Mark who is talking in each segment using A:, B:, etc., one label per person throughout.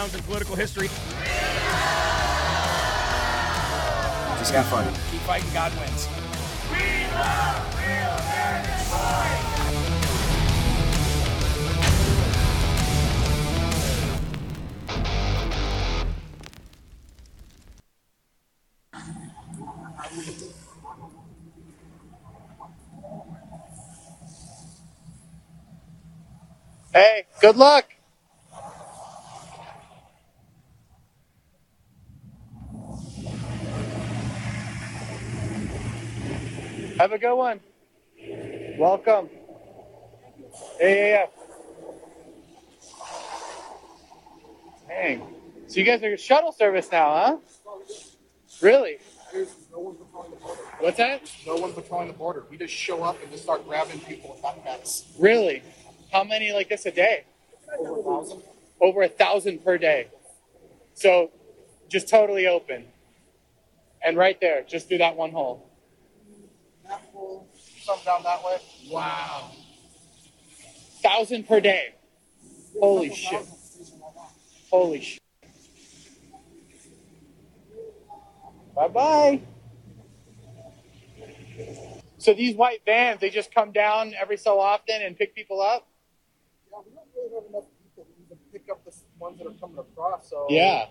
A: Largest in political history.
B: Just got fun.
A: Keep fighting, God wins.
C: Hey, good luck. Have a good one. Welcome. Yeah, yeah, yeah. Dang. So you guys are shuttle service now, huh? Really? What's that?
D: No one patrolling the border. We just show up and just start grabbing people with backpacks.
C: Really? How many like this a day?
D: Over a thousand.
C: Over a thousand per day. So just totally open. And right there, just through that one hole.
D: That some down that way.
C: Wow. Thousand per day. Holy shit. Holy shit. Bye bye. So these white vans, they just come down every so often and pick people up?
D: Yeah, we don't really have enough people to even pick up the ones that are coming across. So
C: Yeah.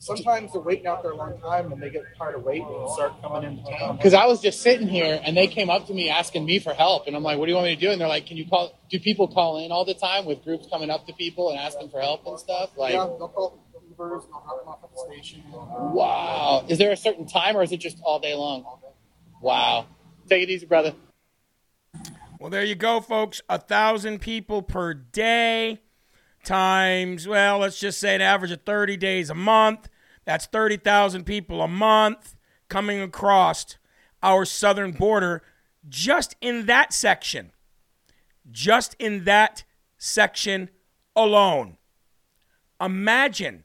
D: Sometimes they're waiting out there a long time and they get tired of waiting and start coming into town.
C: Because I was just sitting here and they came up to me asking me for help. And I'm like, what do you want me to do? And they're like, can you call, do people call in all the time with groups coming up to people and asking for help and stuff? Like,
D: yeah, they'll call the Ubers, they'll drop them off at the station.
C: wow. Is there a certain time or is it just all day long? Wow. Take it easy, brother.
A: Well, there you go, folks. A thousand people per day times, well, let's just say an average of 30 days a month. That's 30,000 people a month coming across our southern border just in that section. Just in that section alone. Imagine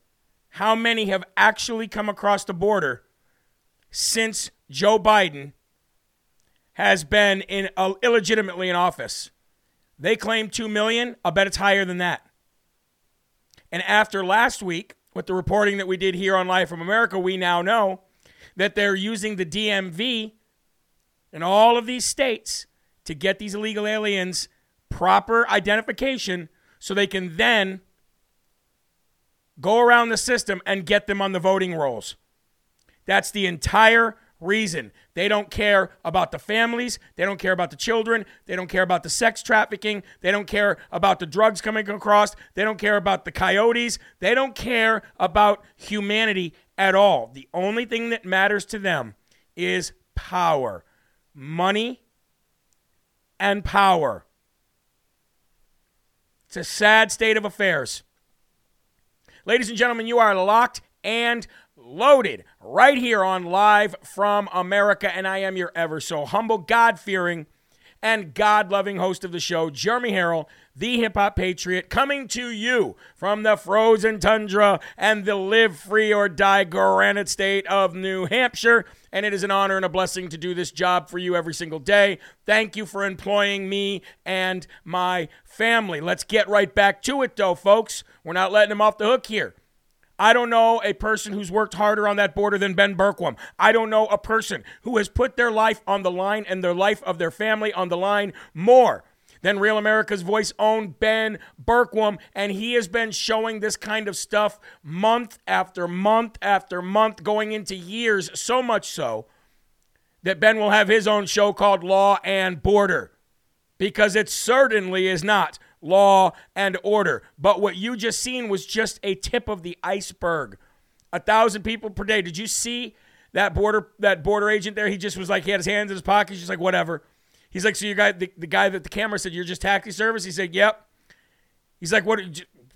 A: how many have actually come across the border since Joe Biden has been in uh, illegitimately in office. They claim 2 million. I'll bet it's higher than that. And after last week, with the reporting that we did here on Live from America, we now know that they're using the DMV in all of these states to get these illegal aliens proper identification so they can then go around the system and get them on the voting rolls. That's the entire reason. They don't care about the families. They don't care about the children. They don't care about the sex trafficking. They don't care about the drugs coming across. They don't care about the coyotes. They don't care about humanity at all. The only thing that matters to them is power. money and power. It's a sad state of affairs. Ladies and gentlemen, you are locked and loaded right here on Live from America, and I am your ever so humble, God fearing, and God loving host of the show, Jeremy Herrell, the hip hop patriot, coming to you from the frozen tundra and the live free or die granite state of New Hampshire. And it is an honor and a blessing to do this job for you every single day. Thank you for employing me and my family. Let's get right back to it, though, folks. We're not letting them off the hook here. I don't know a person who's worked harder on that border than Ben Bergquam. I don't know a person who has put their life on the line and their life of their family on the line more than Real America's Voice own Ben Bergquam. And he has been showing this kind of stuff month after month after month, going into years, so much so that Ben will have his own show called Law and Border because it certainly is not law, and order. But what you just seen was just a tip of the iceberg. A thousand people per day. Did you see that border that border agent there? He just was like he had his hands in his pockets, just like whatever. He's like, so you guy the, the guy that the camera said you're just taxi service. He said, yep. He's like, what?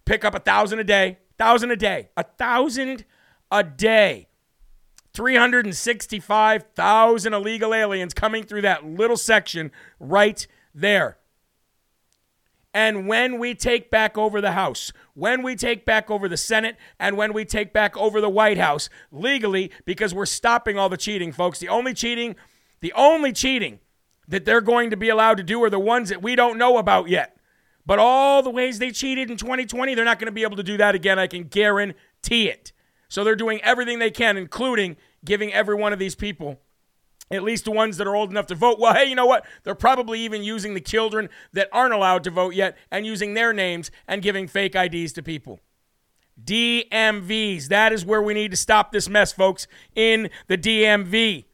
A: Pick up a thousand a day, thousand a day, a thousand a day. 365,000 illegal aliens coming through that little section right there. And when we take back over the House, when we take back over the Senate, and when we take back over the White House, legally, because we're stopping all the cheating, folks. The only cheating, the only cheating that they're going to be allowed to do are the ones that we don't know about yet. But all the ways they cheated in 2020, they're not going to be able to do that again. I can guarantee it. So they're doing everything they can, including giving every one of these people at least the ones that are old enough to vote. Well, hey, you know what? They're probably even using the children that aren't allowed to vote yet and using their names and giving fake IDs to people. DMVs. That is where we need to stop this mess, folks, in the DMV.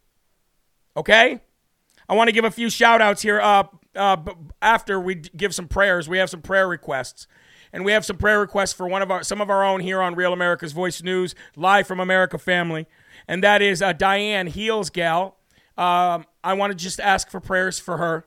A: Okay? I want to give a few shout outs here uh, uh, after we give some prayers. We have some prayer requests. And we have some prayer requests for one of our some of our own here on Real America's Voice News, live from America Family. And that is uh, Diane Heels Gal. Um, I want to just ask for prayers for her.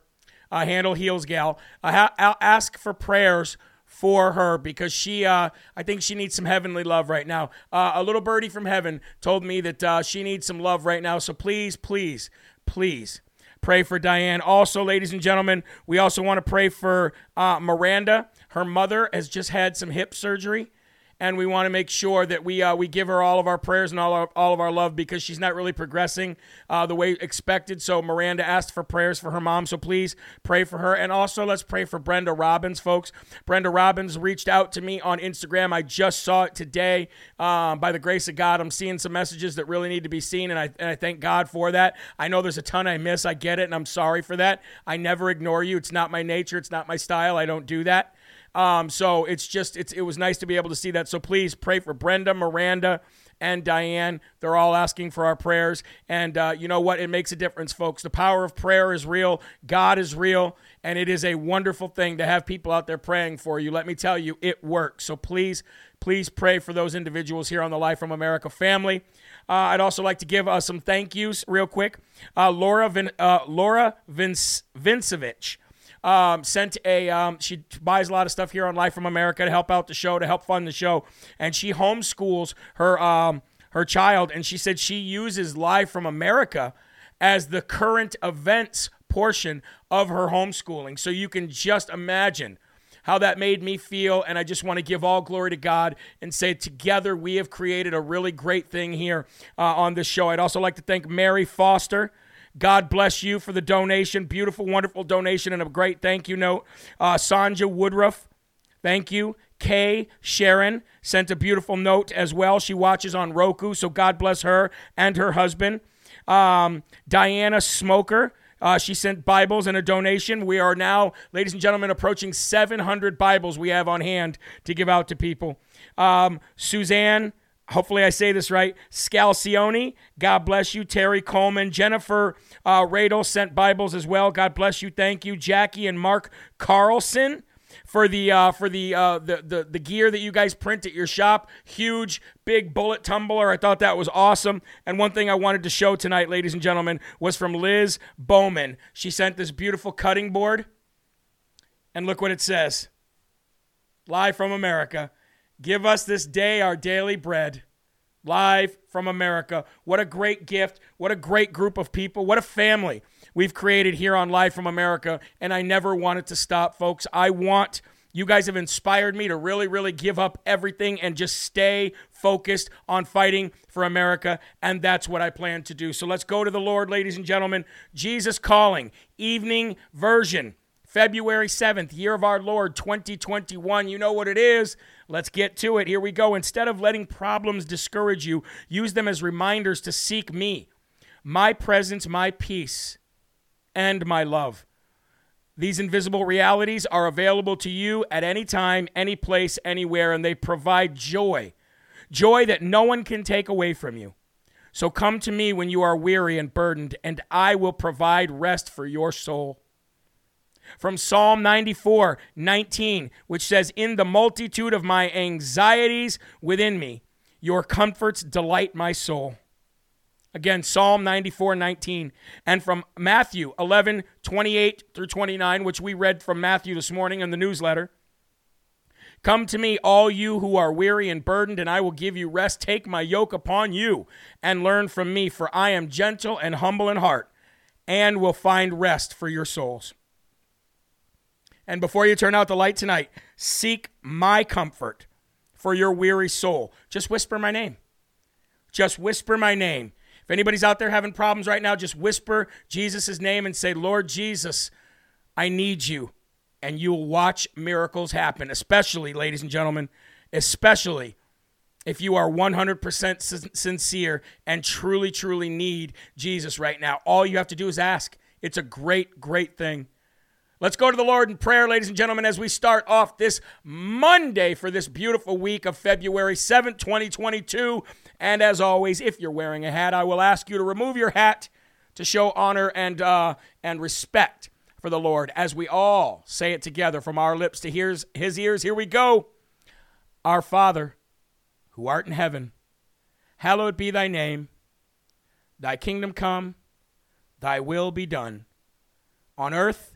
A: Uh, handle heels gal. Uh, I'll ask for prayers for her because she, uh, I think she needs some heavenly love right now. Uh, a little birdie from heaven told me that uh, she needs some love right now. So please, please, please pray for Diane. Also, ladies and gentlemen, we also want to pray for Miranda. Her mother has just had some hip surgery and we want to make sure that we uh, we give her all of our prayers and all our, all of our love because she's not really progressing uh, the way expected. So Miranda asked for prayers for her mom, so please pray for her, and also let's pray for Brenda Robbins, folks. Brenda Robbins reached out to me on Instagram. I just saw it today. Um, by the grace of God, I'm seeing some messages that really need to be seen, and I and I thank God for that. I know there's a ton I miss. I get it, and I'm sorry for that. I never ignore you. It's not my nature. It's not my style. I don't do that. Um, so it's just it's it was nice to be able to see that. So please pray for Brenda, Miranda, and Diane. They're all asking for our prayers, and uh, you know what? It makes a difference, folks. The power of prayer is real. God is real, and it is a wonderful thing to have people out there praying for you. Let me tell you, it works. So please, please pray for those individuals here on the Live from America family. Uh, I'd also like to give uh, some thank yous real quick. Uh, Laura Vin- uh, Laura Vince- Vincevich um, sent a um, she buys a lot of stuff here on Live from America to help out the show to help fund the show, and she homeschools her um, her child, and she said she uses Live from America as the current events portion of her homeschooling. So you can just imagine how that made me feel. And I just want to give all glory to God and say, together we have created a really great thing here uh, on this show. I'd also like to thank Mary Foster. God bless you for the donation. Beautiful, wonderful donation and a great thank you note. Uh, Sanja Woodruff, thank you. Kay Sharon sent a beautiful note as well. She watches on Roku, so God bless her and her husband. Um, Diana Smoker. Uh, she sent Bibles and a donation. We are now, ladies and gentlemen, approaching 700 Bibles we have on hand to give out to people. Um, Suzanne hopefully I say this right, Scalcione, God bless you. Terry Coleman, Jennifer uh, Radel sent Bibles as well. God bless you. Thank you. Jackie and Mark Carlson. for the uh, for the, uh, the the the gear that you guys print at your shop. Huge, big bullet tumbler. I thought that was awesome. And one thing I wanted to show tonight, ladies and gentlemen, was from Liz Bowman. She sent this beautiful cutting board, and look what it says. Live from America. Give us this day our daily bread. Live from America. What a great gift. What a great group of people. What a family we've created here on Live from America. And I never want it to stop, folks. I want. You guys have inspired me to really, really give up everything and just stay focused on fighting for America. And that's what I plan to do. So let's go to the Lord, ladies and gentlemen. Jesus Calling, evening version. February 7th, year of our Lord 2021. You know what it is. Let's get to it. Here we go. Instead of letting problems discourage you, use them as reminders to seek me, my presence, my peace, and my love. These invisible realities are available to you at any time, any place, anywhere, and they provide joy. Joy that no one can take away from you. So come to me when you are weary and burdened, and I will provide rest for your soul from Psalm 94 19, which says, In the multitude of my anxieties within me, your comforts delight my soul. Again, Psalm 94 19. And from Matthew 11 28 through 29, which we read from Matthew this morning in the newsletter. Come to me, all you who are weary and burdened, and I will give you rest. Take my yoke upon you and learn from me, for I am gentle and humble in heart, and will find rest for your souls. And before you turn out the light tonight, seek my comfort for your weary soul. Just whisper my name. Just whisper my name. If anybody's out there having problems right now, just whisper Jesus' name and say, Lord Jesus, I need you. And you'll watch miracles happen, especially, ladies and gentlemen, especially if you are 100% sincere and truly, truly need Jesus right now. All you have to do is ask. It's a great, great thing. Let's go to the Lord in prayer, ladies and gentlemen, as we start off this Monday for this beautiful week of February 7th, 2022. And as always, if you're wearing a hat, I will ask you to remove your hat to show honor and, uh, and respect for the Lord as we all say it together from our lips to his, his ears. Here we go. Our Father, who art in heaven, hallowed be thy name. Thy kingdom come, thy will be done, on earth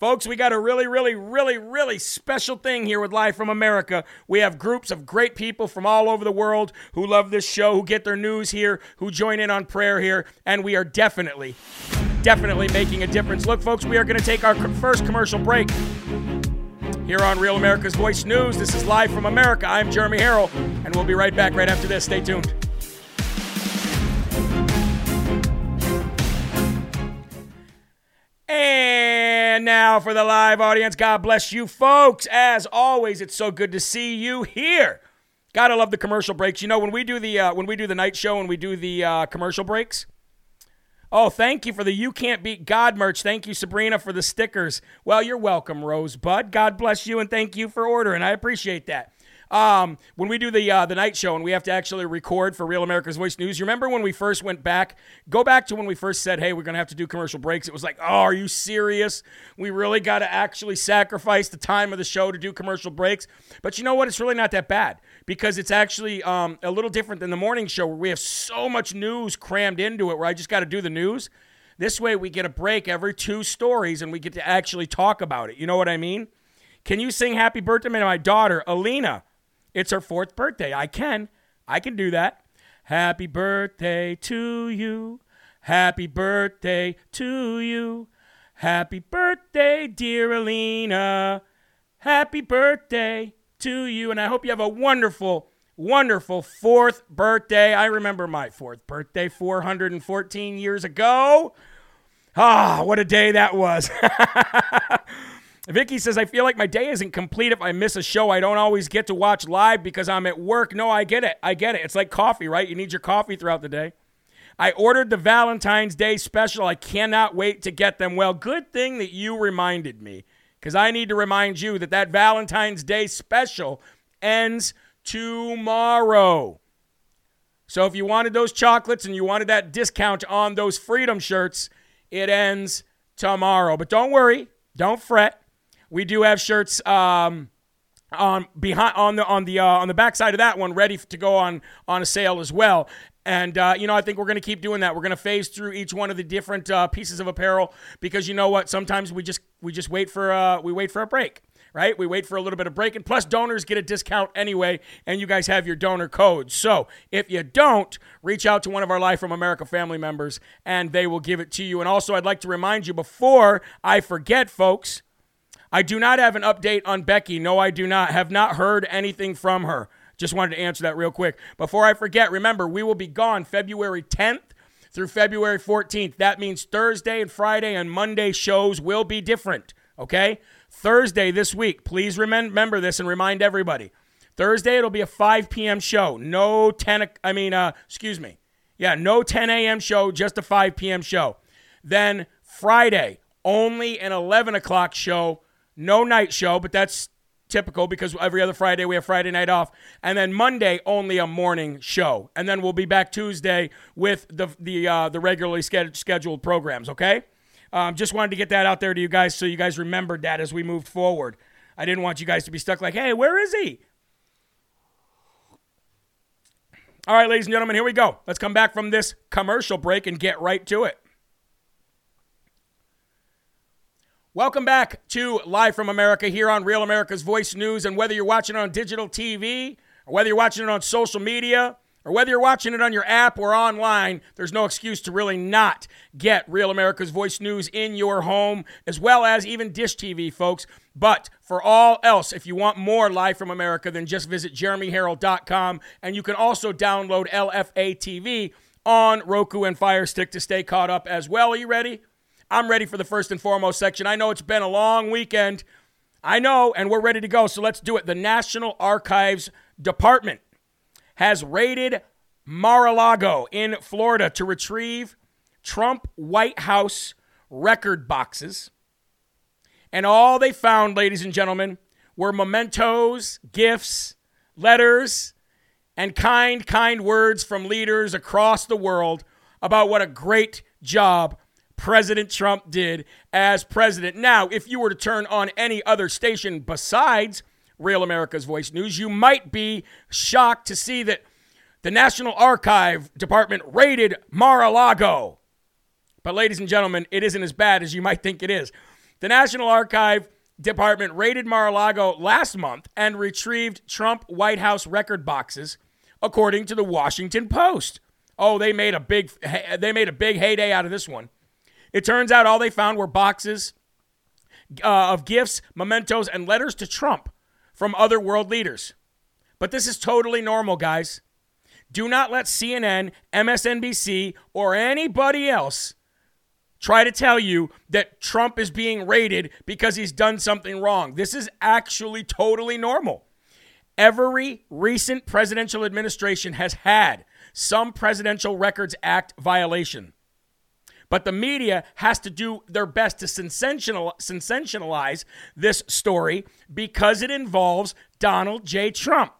A: Folks, we got a really, really, really, really special thing here with Live from America. We have groups of great people from all over the world who love this show, who get their news here, who join in on prayer here, and we are definitely, definitely making a difference. Look, folks, we are going to take our first commercial break here on Real America's Voice News. This is Live from America. I'm Jeremy Herrell, and we'll be right back right after this. Stay tuned. And now for the live audience, God bless you folks. As always, it's so good to see you here. Gotta love the commercial breaks. You know when we do the uh, when we do the night show and we do the uh, commercial breaks. Oh, thank you for the You Can't Beat God merch. Thank you, Sabrina, for the stickers. Well, you're welcome, Rosebud. God bless you and thank you for ordering. I appreciate that. Um, when we do the uh, the night show and we have to actually record for Real America's Voice News, you remember when we first went back? Go back to when we first said, "Hey, we're going to have to do commercial breaks." It was like, "Oh, are you serious? We really got to actually sacrifice the time of the show to do commercial breaks." But you know what? It's really not that bad because it's actually um, a little different than the morning show where we have so much news crammed into it where I just got to do the news. This way, we get a break every two stories and we get to actually talk about it. You know what I mean? Can you sing happy birthday to my daughter, Alina? It's her fourth birthday. I can. I can do that. Happy birthday to you. Happy birthday to you. Happy birthday, dear Alina. Happy birthday to you. And I hope you have a wonderful, wonderful fourth birthday. I remember my fourth birthday 414 years ago. Ah, what a day that was. Vicky says, I feel like my day isn't complete if I miss a show. I don't always get to watch live because I'm at work. No, I get it. I get it. It's like coffee, right? You need your coffee throughout the day. I ordered the Valentine's Day special. I cannot wait to get them. Well, good thing that you reminded me because I need to remind you that that Valentine's Day special ends tomorrow. So if you wanted those chocolates and you wanted that discount on those freedom shirts, it ends tomorrow. But don't worry, don't fret. We do have shirts um, on behind on the on the uh, on the backside of that one ready to go on on a sale as well. And uh, you know, I think we're going to keep doing that. We're going to phase through each one of the different uh, pieces of apparel because you know what? Sometimes we just we just wait for uh, we wait for a break right? We wait for a little bit of break, and plus donors get a discount anyway, and you guys have your donor code. So if you don't, reach out to one of our Live from America family members, and they will give it to you. And also, I'd like to remind you before I forget, folks, I do not have an update on Becky. No, I do not. Have not heard anything from her. Just wanted to answer that real quick. Before I forget, remember, we will be gone February 10th through February 14th. That means Thursday and Friday and Monday shows will be different, okay? Thursday this week, please remember this and remind everybody. Thursday, it'll be a 5 p.m. show. No 10, I mean, uh, excuse me. Yeah, no 10 a.m. show, just a 5 p.m. show. Then Friday, only an 11 o'clock show. No night show, but that's typical because every other Friday we have Friday night off. And then Monday, only a morning show. And then we'll be back Tuesday with the, the, uh, the regularly scheduled programs, okay? Um, just wanted to get that out there to you guys so you guys remembered that as we moved forward. I didn't want you guys to be stuck like, hey, where is he? All right, ladies and gentlemen, here we go. Let's come back from this commercial break and get right to it. Welcome back to Live from America here on Real America's Voice News. And whether you're watching it on digital TV or whether you're watching it on social media, or whether you're watching it on your app or online, there's no excuse to really not get Real America's Voice News in your home, as well as even Dish TV, folks. But for all else, if you want more Live from America, then just visit jeremyherrell.com. And you can also download LFA TV on Roku and Fire Stick to stay caught up as well. Are you ready? I'm ready for the first and foremost section. I know it's been a long weekend. I know, and we're ready to go. So let's do it. The National Archives Department has raided Mar a Lago in Florida to retrieve Trump White House record boxes. And all they found, ladies and gentlemen, were mementos, gifts, letters, and kind, kind words from leaders across the world about what a great job President Trump did as president. Now, if you were to turn on any other station besides Real America's Voice News, you might be shocked to see that the National Archive Department raided Mar a Lago. But, ladies and gentlemen, it isn't as bad as you might think it is. The National Archive Department raided Mar a Lago last month and retrieved Trump White House record boxes, according to the Washington Post. Oh, they made a big they made a big heyday out of this one. It turns out all they found were boxes uh, of gifts, mementos, and letters to Trump from other world leaders. But this is totally normal, guys. Do not let CNN, MSNBC, or anybody else try to tell you that Trump is being raided because he's done something wrong. This is actually totally normal. Every recent presidential administration has had some Presidential Records Act violation. But the media has to do their best to sensationalize this story because it involves Donald J. Trump.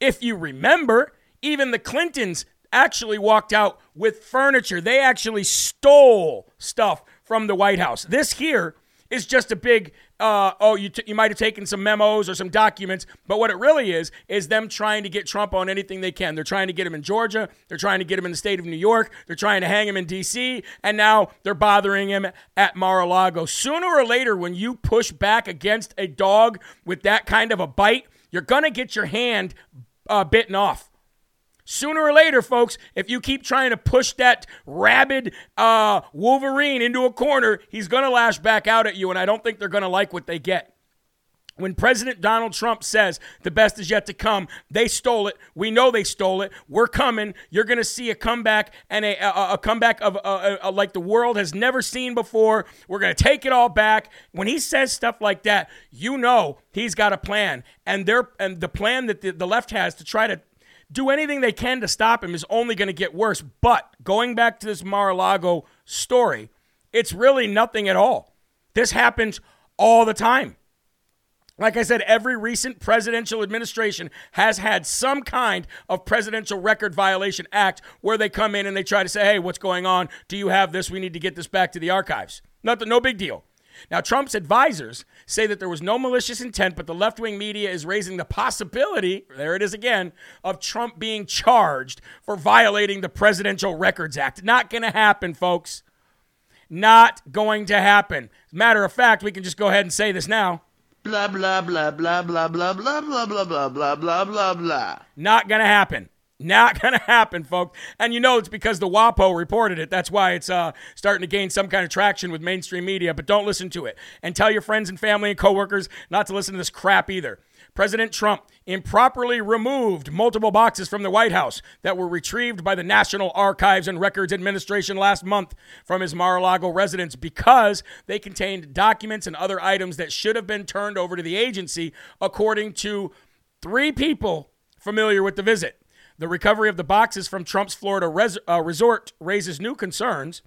A: If you remember, even the Clintons actually walked out with furniture. They actually stole stuff from the White House. This here is just a big, uh, oh, you, t- you might have taken some memos or some documents, but what it really is, is them trying to get Trump on anything they can. They're trying to get him in Georgia. They're trying to get him in the state of New York. They're trying to hang him in D.C., and now they're bothering him at Mar a Lago. Sooner or later, when you push back against a dog with that kind of a bite, you're to get your hand uh, bitten off. Sooner or later, folks, if you keep trying to push that rabid uh, Wolverine into a corner, he's going to lash back out at you, and I don't think they're going to like what they get. When President Donald Trump says the best is yet to come, they stole it. We know they stole it. We're coming. You're going to see a comeback and a, a, a comeback of a, a, like the world has never seen before. We're going to take it all back. When he says stuff like that, you know he's got a plan, and and the plan that the, the left has to try to do anything they can to stop him is only going to get worse. But going back to this Mar a Lago story, it's really nothing at all. This happens all the time. Like I said, every recent presidential administration has had some kind of presidential record violation act where they come in and they try to say, hey, what's going on? Do you have this? We need to get this back to the archives. Nothing, no big deal. Now, Trump's advisors say that there was no malicious intent, but the left wing media is raising the possibility, there it is again, of Trump being charged for violating the Presidential Records Act. Not going to happen, folks. Not going to happen. Matter of fact, we can just go ahead and say this now.
E: Blah blah blah blah blah blah blah blah blah blah blah blah blah blah.
A: Not going to happen. Not going to happen, folks. And you know it's because the WAPO reported it. That's why it's uh, starting to gain some kind of traction with mainstream media. But don't listen to it. And tell your friends and family and coworkers not to listen to this crap either. President Trump improperly removed multiple boxes from the White House that were retrieved by the National Archives and Records Administration last month from his Mar a Lago residence because they contained documents and other items that should have been turned over to the agency, according to three people familiar with the visit. The recovery of the boxes from Trump's Florida res- uh, resort raises new concerns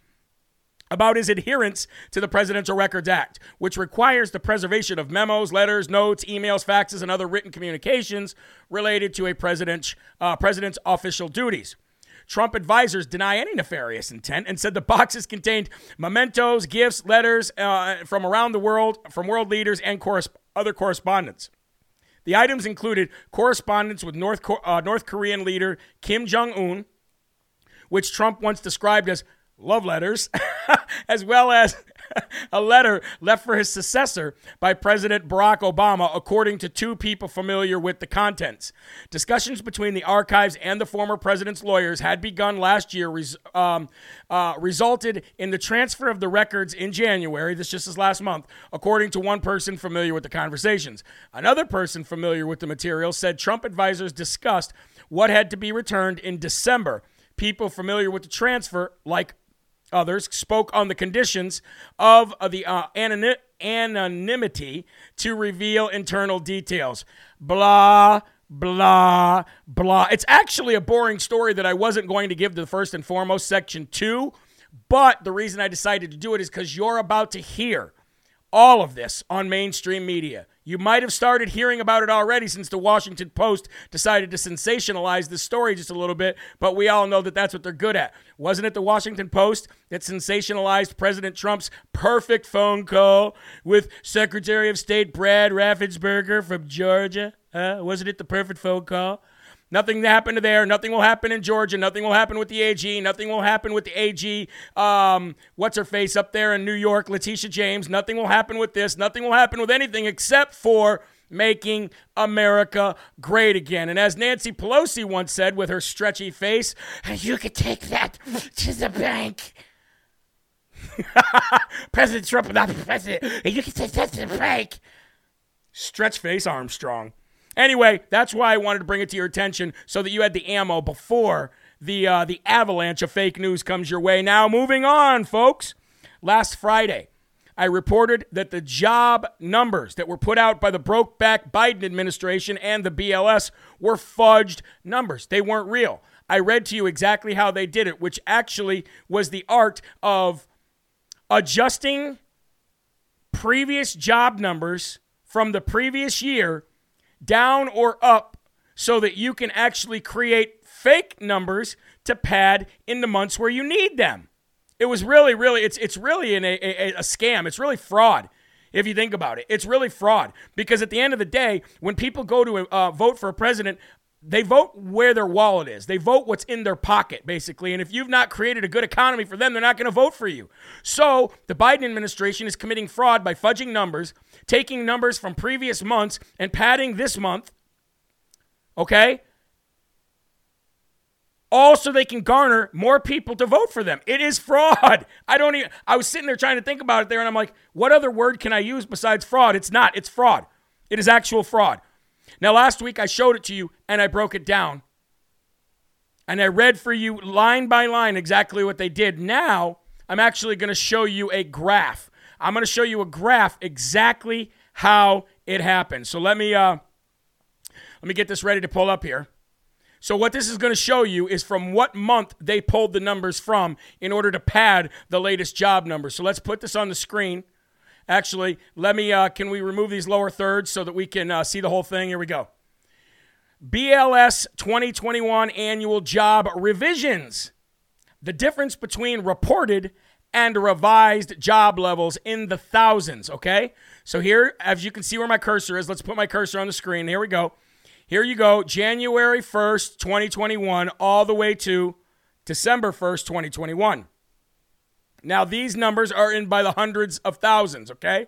A: about his adherence to the Presidential Records Act, which requires the preservation of memos, letters, notes, emails, faxes, and other written communications related to a president's, uh, president's official duties. Trump advisors deny any nefarious intent and said the boxes contained mementos, gifts, letters uh, from around the world, from world leaders, and other correspondence. The items included correspondence with North, uh, North Korean leader Kim Jong un, which Trump once described as love letters, as well as a letter left for his successor by President Barack Obama, according to two people familiar with the contents. Discussions between the archives and the former president's lawyers had begun last year, res- um, uh, resulted in the transfer of the records in January. This just is last month, according to one person familiar with the conversations. Another person familiar with the material said Trump advisors discussed what had to be returned in December. People familiar with the transfer, like others spoke on the conditions of uh, the uh, anony- anonymity to reveal internal details. Blah, blah, blah. It's actually a boring story that I wasn't going to give to the first and foremost section two, but the reason I decided to do it is because you're about to hear all of this on mainstream media. You might have started hearing about it already since the Washington Post decided to sensationalize this story just a little bit, but we all know that that's what they're good at. Wasn't it the Washington Post that sensationalized President Trump's perfect phone call with Secretary of State Brad Raffensperger from Georgia? Uh, wasn't it the perfect phone call? Nothing happened there. Nothing will happen in Georgia. Nothing will happen with the AG. Nothing will happen with the AG. Um, what's her face up there in New York, Letitia James. Nothing will happen with this. Nothing will happen with anything except for making America great again. And as Nancy Pelosi once said with her stretchy face, you could take that to the bank. President Trump, not president. You can take that to the bank. Stretch face Armstrong. Anyway, that's why I wanted to bring it to your attention so that you had the ammo before the uh, the avalanche of fake news comes your way. Now, moving on, folks. Last Friday, I reported that the job numbers that were put out by the Brokeback Biden administration and the BLS were fudged numbers. They weren't real. I read to you exactly how they did it, which actually was the art of adjusting previous job numbers from the previous year down or up so that you can actually create fake numbers to pad in the months where you need them. It was really, really, it's it's really an, a, a, scam. It's really fraud if you think about it. It's really fraud because at the end of the day, when people go to uh, vote for a president, they vote where their wallet is. They vote what's in their pocket, basically. And if you've not created a good economy for them, they're not going to vote for you. So the Biden administration is committing fraud by fudging numbers, taking numbers from previous months and padding this month. Okay? All so they can garner more people to vote for them. It is fraud. I don't even, I was sitting there trying to think about it there, and I'm like, what other word can I use besides fraud? It's not, it's fraud. It is actual fraud. Now, last week I showed it to you and I broke it down. And I read for you line by line exactly what they did. Now, I'm actually going to show you a graph. I'm going to show you a graph exactly how it happened. So let me uh, let me get this ready to pull up here. So, what this is going to show you is from what month they pulled the numbers from in order to pad the latest job numbers. So, let's put this on the screen. Actually, let me, uh, can we remove these lower thirds so that we can uh, see the whole thing? Here we go. BLS 2021 annual job revisions. The difference between reported and revised job levels in the thousands, okay? So here, as you can see where my cursor is, let's put my cursor on the screen. Here we go. Here you go, January 1st, 2021, all the way to December 1st, 2021. Now, these numbers are in by the hundreds of thousands, okay?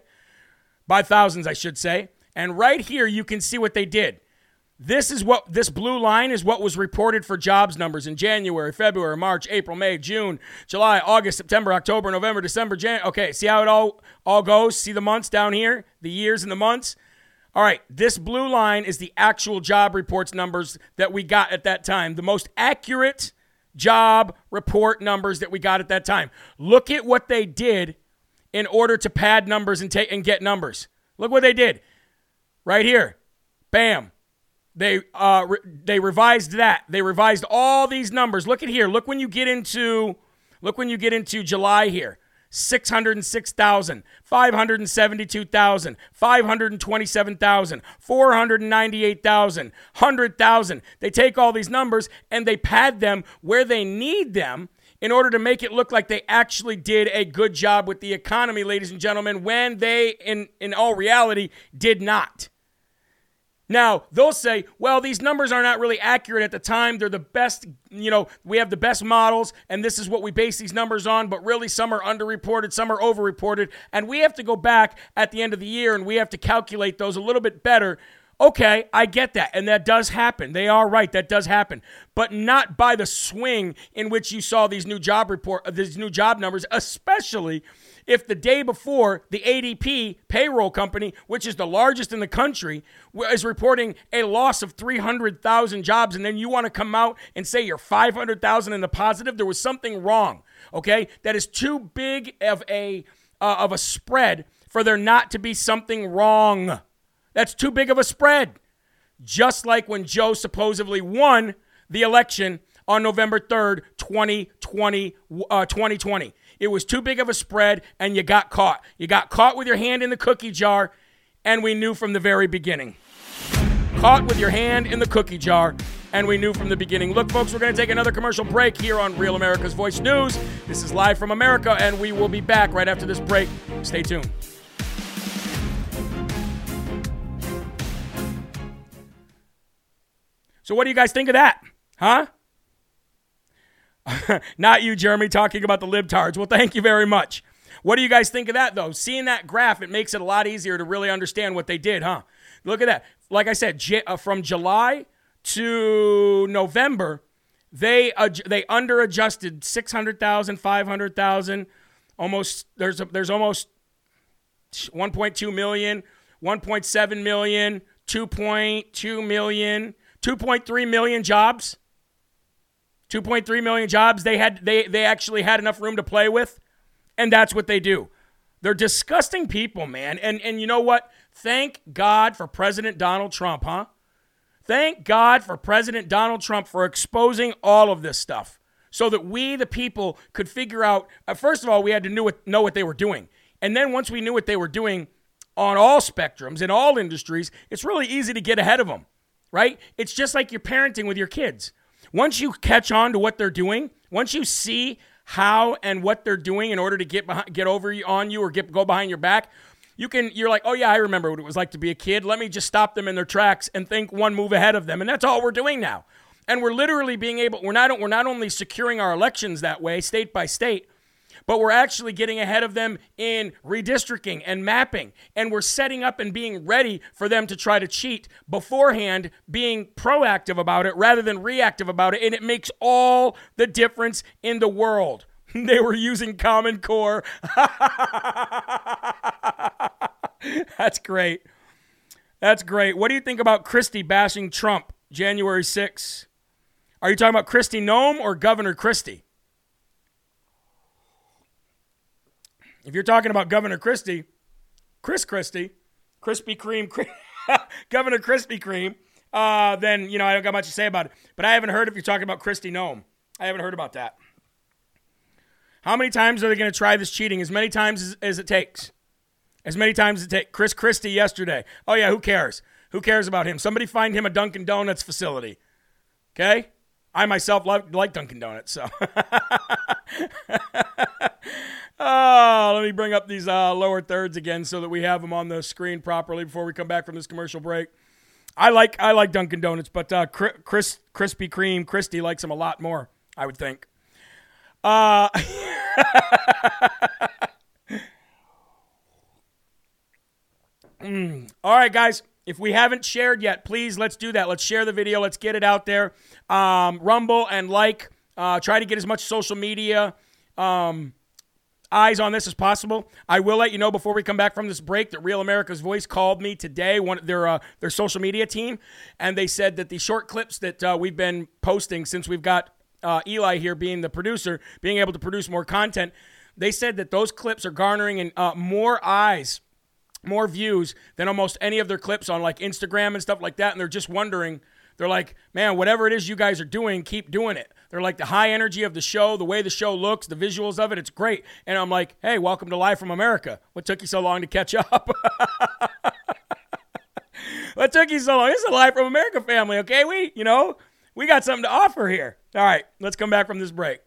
A: By thousands, I should say. And right here, you can see what they did. This is what this blue line is what was reported for jobs numbers in January, February, March, April, May, June, July, August, September, October, November, December, Jan. Okay, see how it all all goes? See the months down here, the years and the months. All right, this blue line is the actual job reports numbers that we got at that time. The most accurate job report numbers that we got at that time. Look at what they did in order to pad numbers and take and get numbers. Look what they did. Right here. Bam. They uh, re- they revised that. They revised all these numbers. Look at here. Look when you get into look when you get into July here. 606,000, 572,000, 527,000, 498,000, 100,000. They take all these numbers and they pad them where they need them in order to make it look like they actually did a good job with the economy, ladies and gentlemen, when they, in, in all reality, did not. Now, they'll say, well, these numbers are not really accurate at the time. They're the best, you know, we have the best models, and this is what we base these numbers on, but really some are underreported, some are overreported. And we have to go back at the end of the year and we have to calculate those a little bit better. Okay, I get that. And that does happen. They are right. That does happen. But not by the swing in which you saw these new job report, uh, these new job numbers, especially if the day before the ADP payroll company, which is the largest in the country, is reporting a loss of 300,000 jobs, and then you want to come out and say you're 500,000 in the positive, there was something wrong. Okay, that is too big of a uh, of a spread for there not to be something wrong. That's too big of a spread. Just like when Joe supposedly won the election on November 3rd, 2020, uh, 2020. It was too big of a spread, and you got caught. You got caught with your hand in the cookie jar, and we knew from the very beginning. Caught with your hand in the cookie jar, and we knew from the beginning. Look, folks, we're going to take another commercial break here on Real America's Voice News. This is live from America, and we will be back right after this break. Stay tuned. So, what do you guys think of that? Huh? Not you, Jeremy, talking about the libtards. Well, thank you very much. What do you guys think of that, though? Seeing that graph, it makes it a lot easier to really understand what they did, huh? Look at that. Like I said, J- uh, from July to November, they they under adjusted 600,000, 500,000, almost there's a, there's almost 1.2 million, 1.7 million, 2.2 million, 2.3 million jobs 2.3 million jobs. They had they they actually had enough room to play with, and that's what they do. They're disgusting people, man. And and you know what? Thank God for President Donald Trump, huh? Thank God for President Donald Trump for exposing all of this stuff so that we, the people, could figure out. Uh, first of all, we had to know what, know what they were doing. And then once we knew what they were doing on all spectrums, in all industries, it's really easy to get ahead of them, right? It's just like you're parenting with your kids. Once you catch on to what they're doing, once you see how and what they're doing in order to get behind, get over on you or get go behind your back, you can you're like, "Oh yeah, I remember what it was like to be a kid. Let me just stop them in their tracks and think one move ahead of them." And that's all we're doing now. And we're literally being able we're not we're not only securing our elections that way, state by state, but we're actually getting ahead of them in redistricting and mapping. And we're setting up and being ready for them to try to cheat beforehand, being proactive about it rather than reactive about it. And it makes all the difference in the world. They were using Common Core. That's great. That's great. What do you think about Christie bashing Trump January 6th? Are you talking about Kristi Noem or Governor Christie? If you're talking about Governor Christie, Chris Christie, Krispy Kreme, Governor Krispy Kreme, uh, then you know I don't got much to say about it. But I haven't heard if you're talking about Kristi Noem. I haven't heard about that. How many times are they going to try this cheating? As many times as, as it takes. As many times as it takes. Chris Christie yesterday. Oh yeah, who cares? Who cares about him? Somebody find him a Dunkin' Donuts facility. Okay? I myself like, like Dunkin' Donuts, so. oh, let me bring up these uh, lower thirds again so that we have them on the screen properly before we come back from this commercial break. I like I like Dunkin' Donuts, but uh, Chris Krispy Kreme Christie likes them a lot more. I would think. Uh, mm. All right, guys. If we haven't shared yet, please let's do that. Let's share the video. Let's get it out there. Um, rumble and like. Uh, try to get as much social media um, eyes on this as possible. I will let you know before we come back from this break that Real America's Voice called me today, one their uh, their social media team, and they said that the short clips that uh, we've been posting since we've got uh, Eli here being the producer, being able to produce more content, they said that those clips are garnering uh, more eyes, more views than almost any of their clips on like Instagram and stuff like that, and they're just wondering. They're like, man, whatever it is you guys are doing, keep doing it. They're like the high energy of the show, the way the show looks, the visuals of it, it's great. And I'm like, hey, welcome to Live from America. What took you so long to catch up? what took you so long? This is a Live from America family, okay? We, you know, we got something to offer here. All right, let's come back from this break.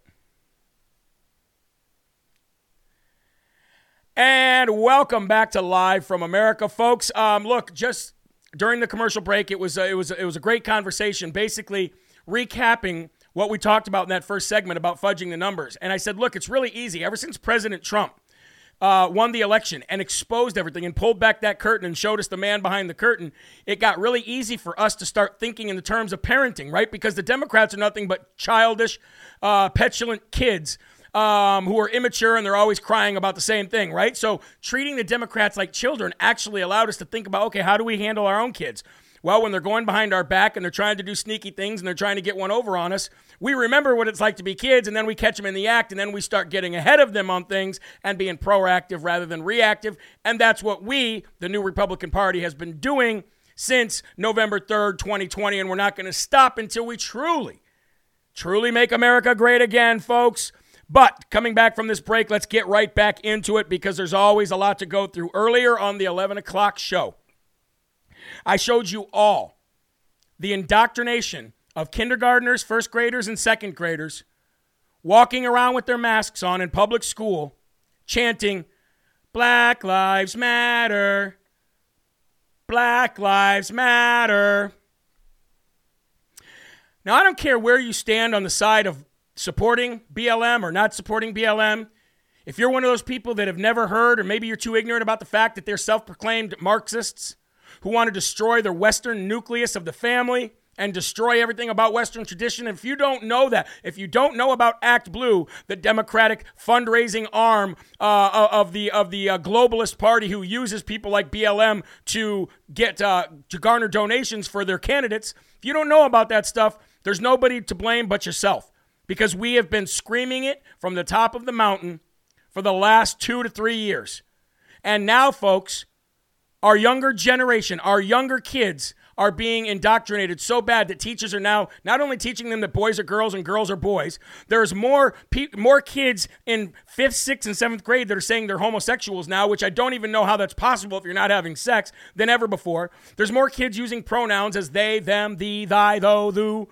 A: And welcome back to Live from America, folks. Um, look, just during the commercial break, it was a, it was it was a great conversation, basically recapping what we talked about in that first segment about fudging the numbers. And I said, look, it's really easy. Ever since President Trump uh, won the election and exposed everything and pulled back that curtain and showed us the man behind the curtain, it got really easy for us to start thinking in the terms of parenting, right? Because the Democrats are nothing but childish, uh, petulant kids. Um, who are immature and they're always crying about the same thing, right? So treating the Democrats like children actually allowed us to think about okay, how do we handle our own kids? Well, when they're going behind our back and they're trying to do sneaky things and they're trying to get one over on us, we remember what it's like to be kids and then we catch them in the act and then we start getting ahead of them on things and being proactive rather than reactive. And that's what we, the new Republican Party, has been doing since November 3rd, 2020. And we're not going to stop until we truly, truly make America great again, folks. But coming back from this break, let's get right back into it because there's always a lot to go through. Earlier on the 11 o'clock show, I showed you all the indoctrination of kindergartners, first graders, and second graders walking around with their masks on in public school chanting, Black Lives Matter. Black Lives Matter. Now, I don't care where you stand on the side of supporting BLM or not supporting BLM. If you're one of those people that have never heard, or maybe you're too ignorant about the fact that they're self proclaimed Marxists, who want to destroy the Western nucleus of the family and destroy everything about Western tradition. If you don't know that, if you don't know about Act Blue, the Democratic fundraising arm uh, of the of the uh, globalist party who uses people like BLM to get uh, to garner donations for their candidates, if you don't know about that stuff, there's nobody to blame but yourself because we have been screaming it from the top of the mountain for the last two to three years. And now, folks, our younger generation, our younger kids are being indoctrinated so bad that teachers are now not only teaching them that boys are girls and girls are boys. There's more pe- more kids in fifth, sixth, and seventh grade that are saying they're homosexuals now, which I don't even know how that's possible if you're not having sex than ever before. There's more kids using pronouns as they, them, thee, thy, thou, thou.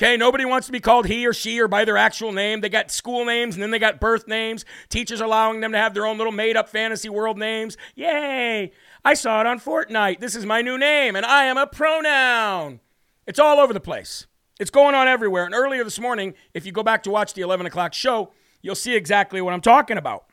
A: Okay, nobody wants to be called he or she or by their actual name. They got school names and then they got birth names. Teachers allowing them to have their own little made up fantasy world names. Yay! I saw it on Fortnite. This is my new name, and I am a pronoun. It's all over the place. It's going on everywhere. And earlier this morning, if you go back to watch the 11 o'clock show, you'll see exactly what I'm talking about.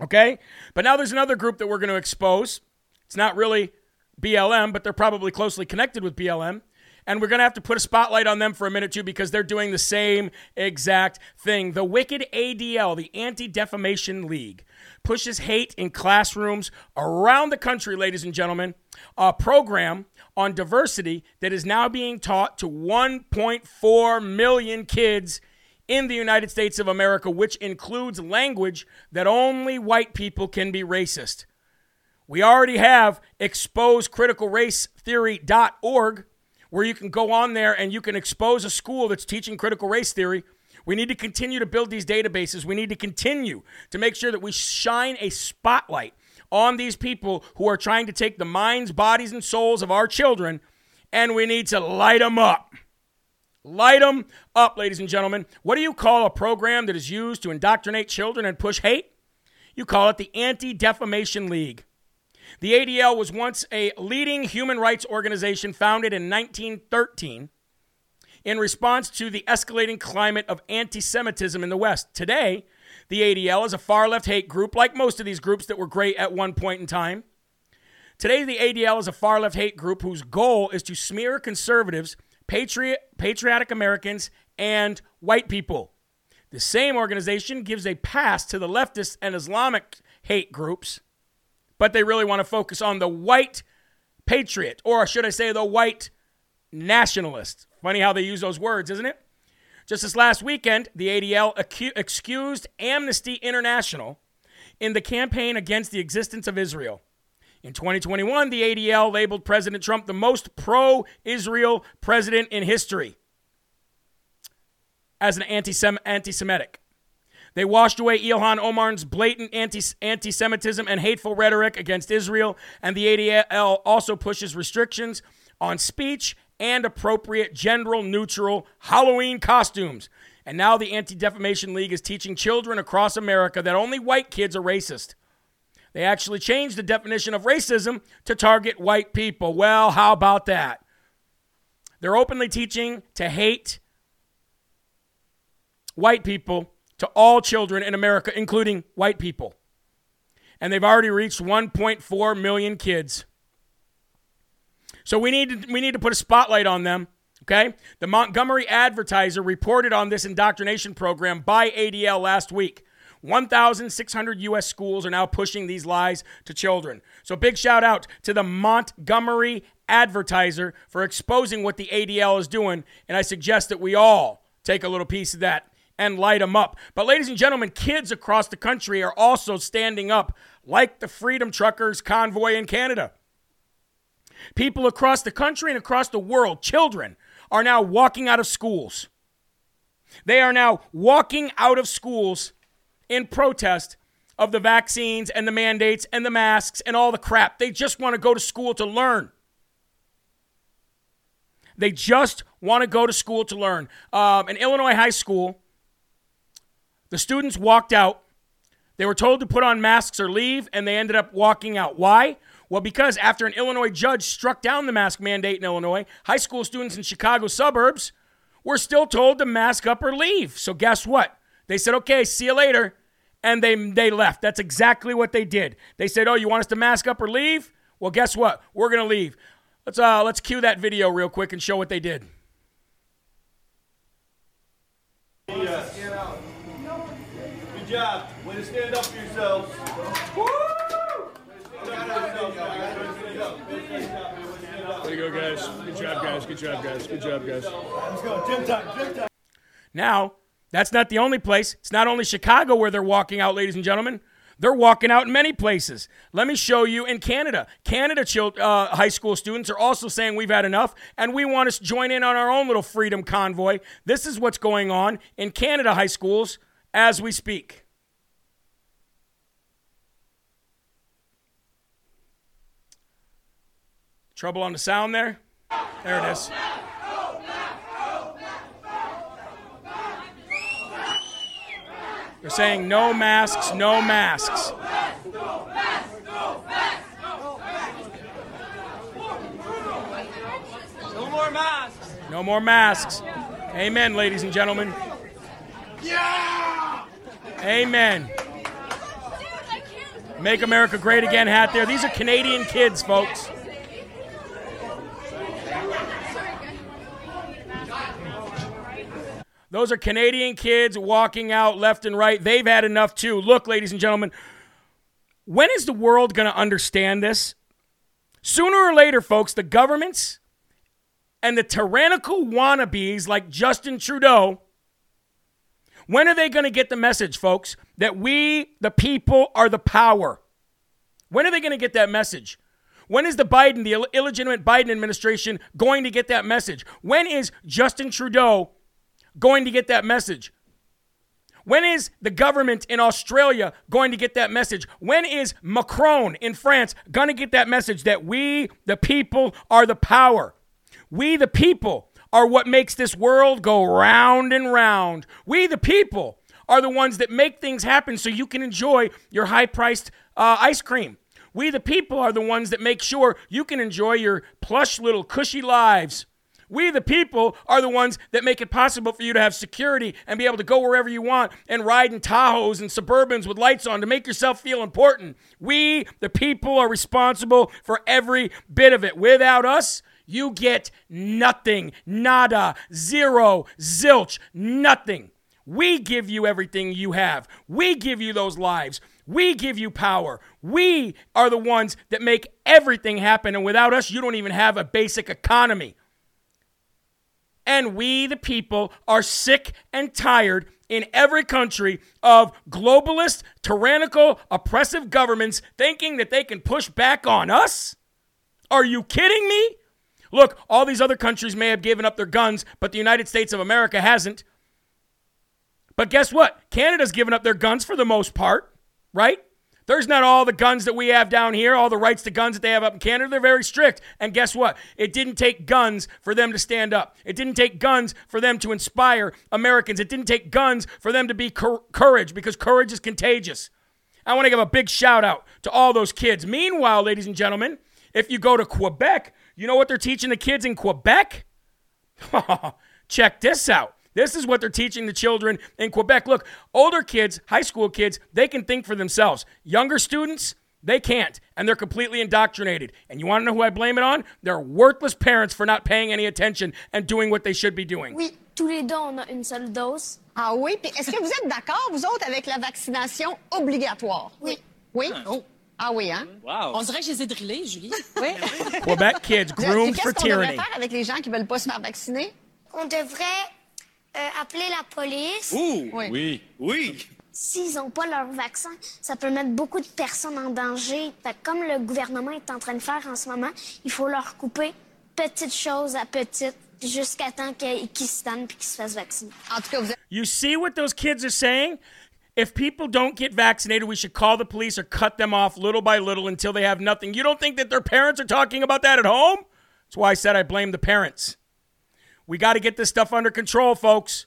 A: Okay? But now there's another group that we're going to expose. It's not really BLM, but they're probably closely connected with BLM. And we're going to have to put a spotlight on them for a minute, too, because they're doing the same exact thing. The Wicked ADL, the Anti Defamation League, pushes hate in classrooms around the country, ladies and gentlemen. A program on diversity that is now being taught to 1.4 million kids in the United States of America, which includes language that only white people can be racist. We already have exposecriticalracetheory.org, where you can go on there and you can expose a school that's teaching critical race theory. We need to continue to build these databases. We need to continue to make sure that we shine a spotlight on these people who are trying to take the minds, bodies, and souls of our children, and we need to light them up. Light them up, ladies and gentlemen. What do you call a program that is used to indoctrinate children and push hate? You call it the Anti Defamation League. The ADL was once a leading human rights organization founded in 1913 in response to the escalating climate of anti Semitism in the West. Today, the ADL is a far left hate group, like most of these groups that were great at one point in time. Today, the ADL is a far left hate group whose goal is to smear conservatives patriot, patriotic Americans, and white people. The same organization gives a pass to the leftist and Islamic hate groups, but they really want to focus on the white patriot, or should I say, the white nationalist. Funny how they use those words, isn't it? Just this last weekend, the ADL acu- excused Amnesty International in the campaign against the existence of Israel. In 2021, the ADL labeled President Trump the most pro Israel president in history as an anti Semitic. They washed away Ilhan Omar's blatant anti Semitism and hateful rhetoric against Israel, and the ADL also pushes restrictions on speech and appropriate gender neutral Halloween costumes. And now the Anti Defamation League is teaching children across America that only white kids are racist. They actually changed the definition of racism to target white people. Well, how about that? They're openly teaching to hate white people to all children in America, including white people. And they've already reached 1.4 million kids. So we need to, we need to put a spotlight on them. Okay? The Montgomery Advertiser reported on this indoctrination program by ADL last week. 1,600 U.S. schools are now pushing these lies to children. So, big shout out to the Montgomery Advertiser for exposing what the ADL is doing. And I suggest that we all take a little piece of that and light them up. But, ladies and gentlemen, kids across the country are also standing up, like the Freedom Truckers convoy in Canada. People across the country and across the world, children, are now walking out of schools. They are now walking out of schools in protest of the vaccines and the mandates and the masks and all the crap. They just want to go to school to learn. They just want to go to school to learn. Um, in Illinois high school, the students walked out. They were told to put on masks or leave, and they ended up walking out. Why? Well, because after an Illinois judge struck down the mask mandate in Illinois, high school students in Chicago suburbs were still told to mask up or leave. So, guess what? They said, okay, see you later and they they left. That's exactly what they did. They said, "Oh, you want us to mask up or leave?" Well, guess what? We're going to leave. Let's uh let's cue that video real quick and show what they did.
F: Yes. Good job. Way to stand up for yourselves. Woo!
A: Way to go, guys. Good job, guys. Good job, guys. Good job, guys.
F: Let's go. Gym time. Gym time.
A: Now, that's not the only place. It's not only Chicago where they're walking out, ladies and gentlemen. They're walking out in many places. Let me show you in Canada. Canada uh, high school students are also saying we've had enough and we want to join in on our own little freedom convoy. This is what's going on in Canada high schools as we speak. Trouble on the sound there? There it is. They're saying no masks, no masks.
F: No more masks.
A: No more masks. Amen, ladies and gentlemen.
F: Yeah.
A: Amen. Make America Great Again hat there. These are Canadian kids, folks. Those are Canadian kids walking out left and right. They've had enough too. Look, ladies and gentlemen, when is the world going to understand this? Sooner or later, folks, the governments and the tyrannical wannabes like Justin Trudeau, when are they going to get the message, folks, that we, the people, are the power? When are they going to get that message? When is the Biden, the Ill- illegitimate Biden administration, going to get that message? When is Justin Trudeau going to get that message? When is the government in Australia going to get that message? When is Macron in France going to get that message that we, the people, are the power? We, the people, are what makes this world go round and round. We, the people, are the ones that make things happen so you can enjoy your high priced uh, ice cream. We, the people, are the ones that make sure you can enjoy your plush little cushy lives. We, the people, are the ones that make it possible for you to have security and be able to go wherever you want and ride in Tahoes and Suburbans with lights on to make yourself feel important. We, the people, are responsible for every bit of it. Without us, you get nothing, nada, zero, zilch, nothing. We give you everything you have. We give you those lives. We give you power. We are the ones that make everything happen. And without us, you don't even have a basic economy. And we, the people, are sick and tired in every country of globalist, tyrannical, oppressive governments thinking that they can push back on us? Are you kidding me? Look, all these other countries may have given up their guns, but the United States of America hasn't. But guess what? Canada's given up their guns for the most part, right? There's not all the guns that we have down here, all the rights to guns that they have up in Canada. They're very strict. And guess what? It didn't take guns for them to stand up. It didn't take guns for them to inspire Americans. It didn't take guns for them to be cor- courage because courage is contagious. I want to give a big shout out to all those kids. Meanwhile, ladies and gentlemen, if you go to Quebec, you know what they're teaching the kids in Quebec? Check this out. This is what they're teaching the children in Quebec. Look, older kids, high school kids, they can think for themselves. Younger students, they can't, and they're completely indoctrinated. And you want to know who I blame it on? They're worthless parents for not paying any attention and doing what they should be doing.
G: Oui, tous les deux, on a une seule dose.
H: Ah oui? Puis est-ce que vous êtes d'accord, vous autres, avec la vaccination obligatoire?
G: Oui.
H: Oui? Ah oui, hein?
I: Wow.
J: On dirait que je les ai drillés, Julie.
H: Oui.
A: Quebec kids
H: Puis
A: groomed
H: Qu'est-ce
A: for
H: qu'on devrait
A: tyranny.
H: faire avec les gens qui veulent pas se faire vacciner?
G: On devrait euh, appeler la police.
I: Ouh.
H: Oui.
I: Oui. Oui.
G: S'ils n'ont pas leur vaccin, ça peut mettre beaucoup de personnes en danger. Fait que comme le gouvernement est en train de faire en ce moment, il faut leur couper petite chose à petite jusqu'à temps qu'ils qu'ils se donnent puis qu'ils se fassent vacciner.
H: En tout cas, vous
A: You see what those kids are saying? If people don't get vaccinated, we should call the police or cut them off little by little until they have nothing. You don't think that their parents are talking about that at home? That's why I said I blame the parents. We got to get this stuff under control, folks.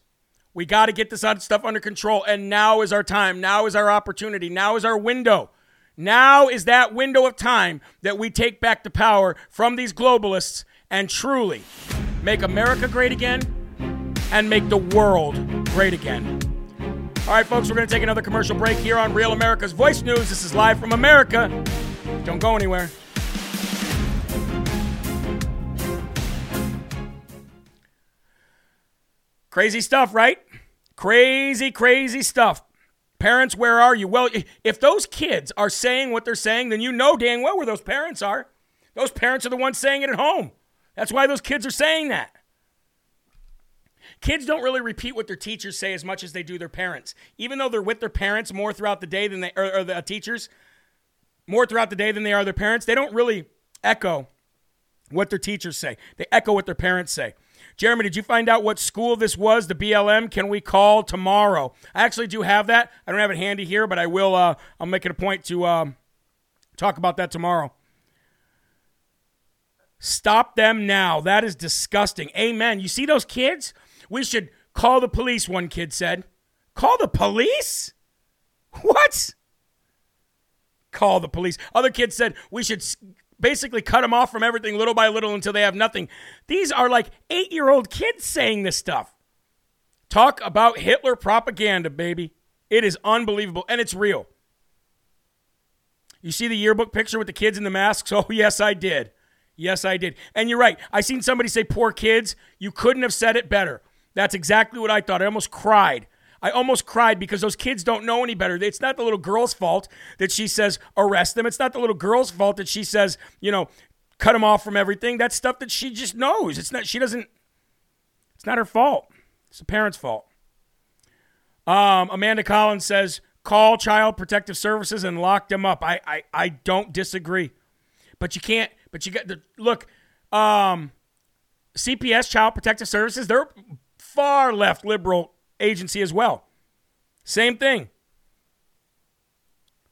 A: We got to get this stuff under control. And now is our time. Now is our opportunity. Now is our window. Now is that window of time that we take back the power from these globalists and truly make America great again and make the world great again. All right, folks, we're going to take another commercial break here on Real America's Voice News. This is live from America. Don't go anywhere. Crazy stuff, right? Crazy, crazy stuff. Parents, where are you? Well, if those kids are saying what they're saying, then you know dang well where those parents are. Those parents are the ones saying it at home. That's why those kids are saying that. Kids don't really repeat what their teachers say as much as they do their parents. Even though they're with their parents more throughout the day than they or, or the uh, teachers more throughout the day than they are their parents, they don't really echo what their teachers say. They echo what their parents say. Jeremy, did you find out what school this was? The BLM? Can we call tomorrow? I actually do have that. I don't have it handy here, but I will. Uh, I'll make it a point to um, talk about that tomorrow. Stop them now. That is disgusting. Amen. You see those kids? We should call the police, one kid said. Call the police? What? Call the police. Other kids said we should basically cut them off from everything little by little until they have nothing. These are like eight year old kids saying this stuff. Talk about Hitler propaganda, baby. It is unbelievable and it's real. You see the yearbook picture with the kids in the masks? Oh, yes, I did. Yes, I did. And you're right. I seen somebody say, poor kids. You couldn't have said it better. That's exactly what I thought. I almost cried. I almost cried because those kids don't know any better. It's not the little girl's fault that she says arrest them. It's not the little girl's fault that she says, you know, cut them off from everything. That's stuff that she just knows. It's not, she doesn't, it's not her fault. It's the parents' fault. Um, Amanda Collins says, call Child Protective Services and lock them up. I, I, I don't disagree. but you can't. But you got the look. Um, CPS, Child Protective Services, they're far left liberal agency as well. Same thing.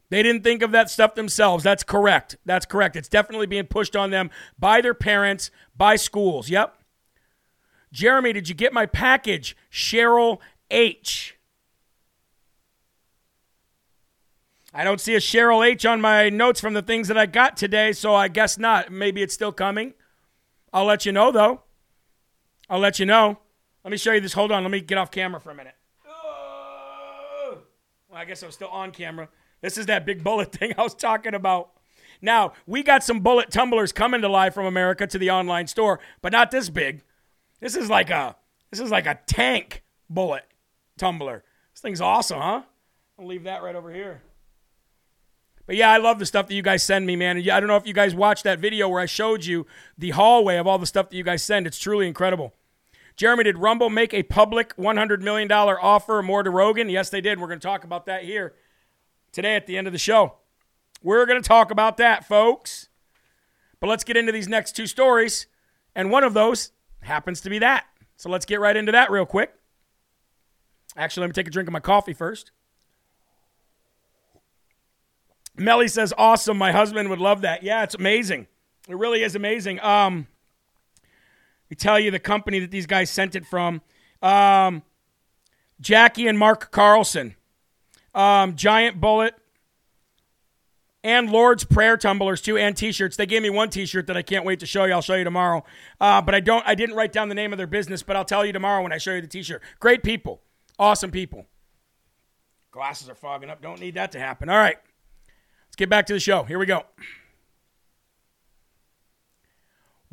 A: They didn't think of that stuff themselves. That's correct. That's correct. It's definitely being pushed on them by their parents, by schools. Yep. Jeremy, did you get my package? Cheryl H. I don't see a Cheryl H on my notes from the things that I got today, so I guess not. Maybe it's still coming. I'll let you know, though. I'll let you know. Let me show you this. Hold on. Let me get off camera for a minute. Well, I guess I'm still on camera. This is that big bullet thing I was talking about. Now, we got some bullet tumblers coming to live from America to the online store, but not this big. This is like a this is like a tank bullet tumbler. This thing's awesome, huh? I'll leave that right over here. But yeah, I love the stuff that you guys send me, man. I don't know if you guys watched that video where I showed you the hallway of all the stuff that you guys send. It's truly incredible. Jeremy, did Rumble make a public $100 million offer more to Rogan? Yes, they did. We're going to talk about that here today at the end of the show. We're going to talk about that, folks. But let's get into these next two stories. And one of those happens to be that. So let's get right into that real quick. Actually, let me take a drink of my coffee first. Melly says, "Awesome! My husband would love that. Yeah, it's amazing. It really is amazing." Um, me tell you the company that these guys sent it from. Um, Jackie and Mark Carlson, um, Giant Bullet, and Lord's Prayer tumblers too, and T-shirts. They gave me one T-shirt that I can't wait to show you. I'll show you tomorrow. Uh, but I don't. I didn't write down the name of their business, but I'll tell you tomorrow when I show you the T-shirt. Great people, awesome people. Glasses are fogging up. Don't need that to happen. All right. Let's get back to the show. Here we go.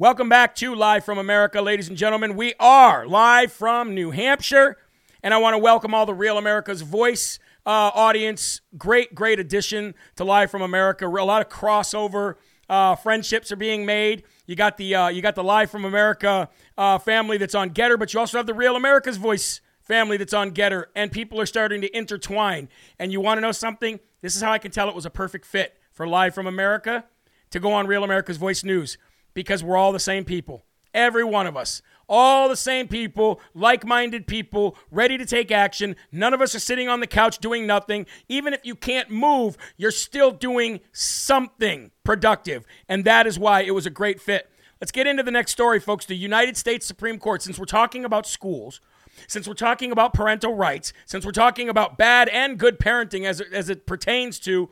A: Welcome back to Live from America, ladies and gentlemen. We are live from New Hampshire, and I want to welcome all the Real America's Voice uh, audience. Great, great addition to Live from America. A lot of crossover uh, friendships are being made. You got the uh, you got the Live from America uh, family that's on Gettr, but you also have the Real America's Voice family that's on Gettr, and people are starting to intertwine. And you want to know something? This is how I can tell it was a perfect fit for Live from America to go on Real America's Voice News because we're all the same people. Every one of us. All the same people, like minded people, ready to take action. None of us are sitting on the couch doing nothing. Even if you can't move, you're still doing something productive. And that is why it was a great fit. Let's get into the next story, folks. The United States Supreme Court, since we're talking about schools, since we're talking about parental rights, since we're talking about bad and good parenting as it, as it pertains to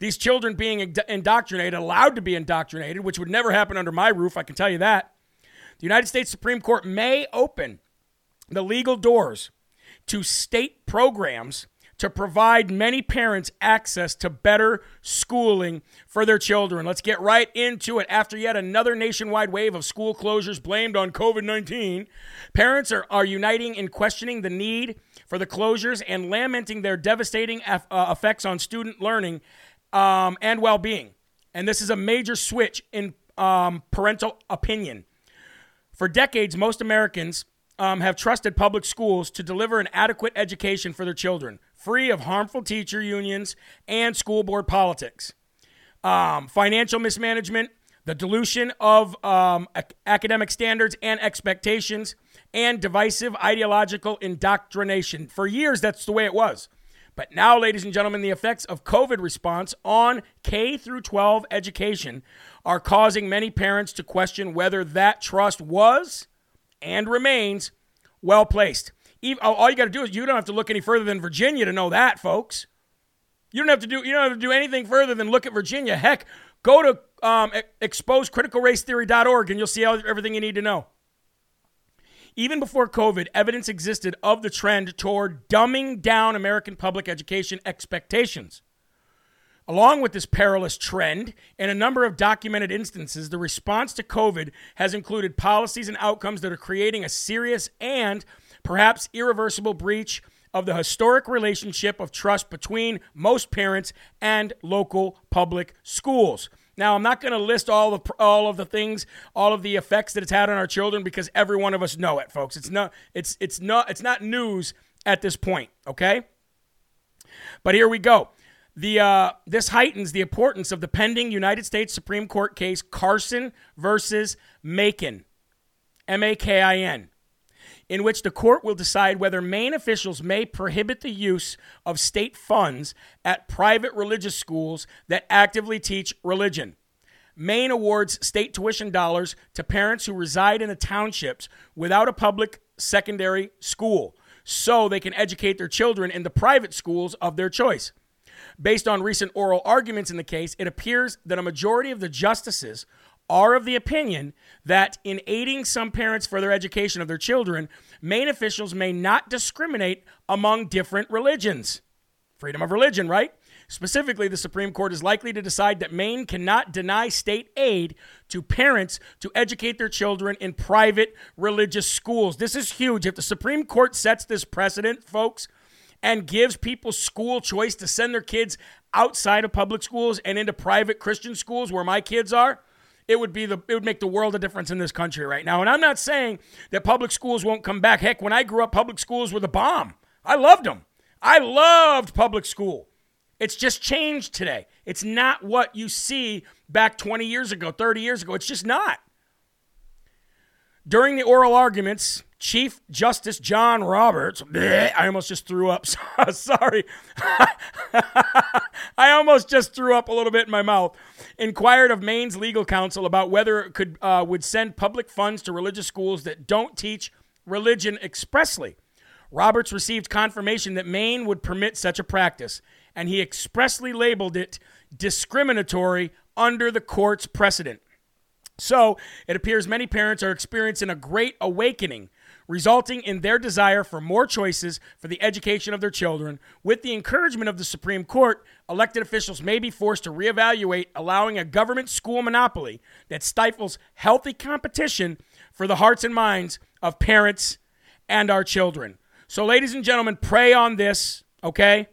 A: these children being indoctrinated, allowed to be indoctrinated, which would never happen under my roof, I can tell you that. The United States Supreme Court may open the legal doors to state programs to provide many parents access to better schooling for their children. Let's get right into it. After yet another nationwide wave of school closures blamed on COVID 19, parents are, are uniting in questioning the need for the closures and lamenting their devastating uh, effects on student learning um, and well being. And this is a major switch in um, parental opinion. For decades, most Americans um, have trusted public schools to deliver an adequate education for their children, free of harmful teacher unions and school board politics. Um, financial mismanagement, the dilution of um, academic standards and expectations, and divisive ideological indoctrination. For years, that's the way it was. But now, ladies and gentlemen, the effects of COVID response on K through 12 education are causing many parents to question whether that trust was and remains well placed. All you got to do is you don't have to look any further than Virginia to know that, folks. You don't have to do you don't have to do anything further than look at Virginia. Heck, go to um, exposecriticalracetheory.org and you'll see everything you need to know. Even before COVID, evidence existed of the trend toward dumbing down American public education expectations. Along with this perilous trend, in a number of documented instances, the response to COVID has included policies and outcomes that are creating a serious and perhaps irreversible breach of the historic relationship of trust between most parents and local public schools. Now, I'm not going to list all of all of the things, all of the effects that it's had on our children because every one of us know it, folks. It's not it's it's not it's not news at this point, okay? But here we go. The, uh, this heightens the importance of the pending United States Supreme Court case Carson versus Makin, M A K I N, in which the court will decide whether Maine officials may prohibit the use of state funds at private religious schools that actively teach religion. Maine awards state tuition dollars to parents who reside in the townships without a public secondary school so they can educate their children in the private schools of their choice. Based on recent oral arguments in the case, it appears that a majority of the justices are of the opinion that in aiding some parents for their education of their children, Maine officials may not discriminate among different religions. Freedom of religion, right? Specifically, the Supreme Court is likely to decide that Maine cannot deny state aid to parents to educate their children in private religious schools. This is huge. If the Supreme Court sets this precedent, folks, and gives people school choice to send their kids outside of public schools and into private Christian schools where my kids are, it would be the it would make the world a difference in this country right now. And I'm not saying that public schools won't come back. Heck, when I grew up, public schools were the bomb. I loved them. I loved public school. It's just changed today. It's not what you see back 20 years ago, 30 years ago. It's just not. During the oral arguments, Chief Justice John Roberts, bleh, I almost just threw up. Sorry. I almost just threw up a little bit in my mouth. Inquired of Maine's legal counsel about whether it could uh, would send public funds to religious schools that don't teach religion expressly. Roberts received confirmation that Maine would permit such a practice, and he expressly labeled it discriminatory under the court's precedent. So, it appears many parents are experiencing a great awakening, resulting in their desire for more choices for the education of their children. With the encouragement of the Supreme Court, elected officials may be forced to reevaluate allowing a government school monopoly that stifles healthy competition for the hearts and minds of parents and our children. So, ladies and gentlemen, pray on this, okay?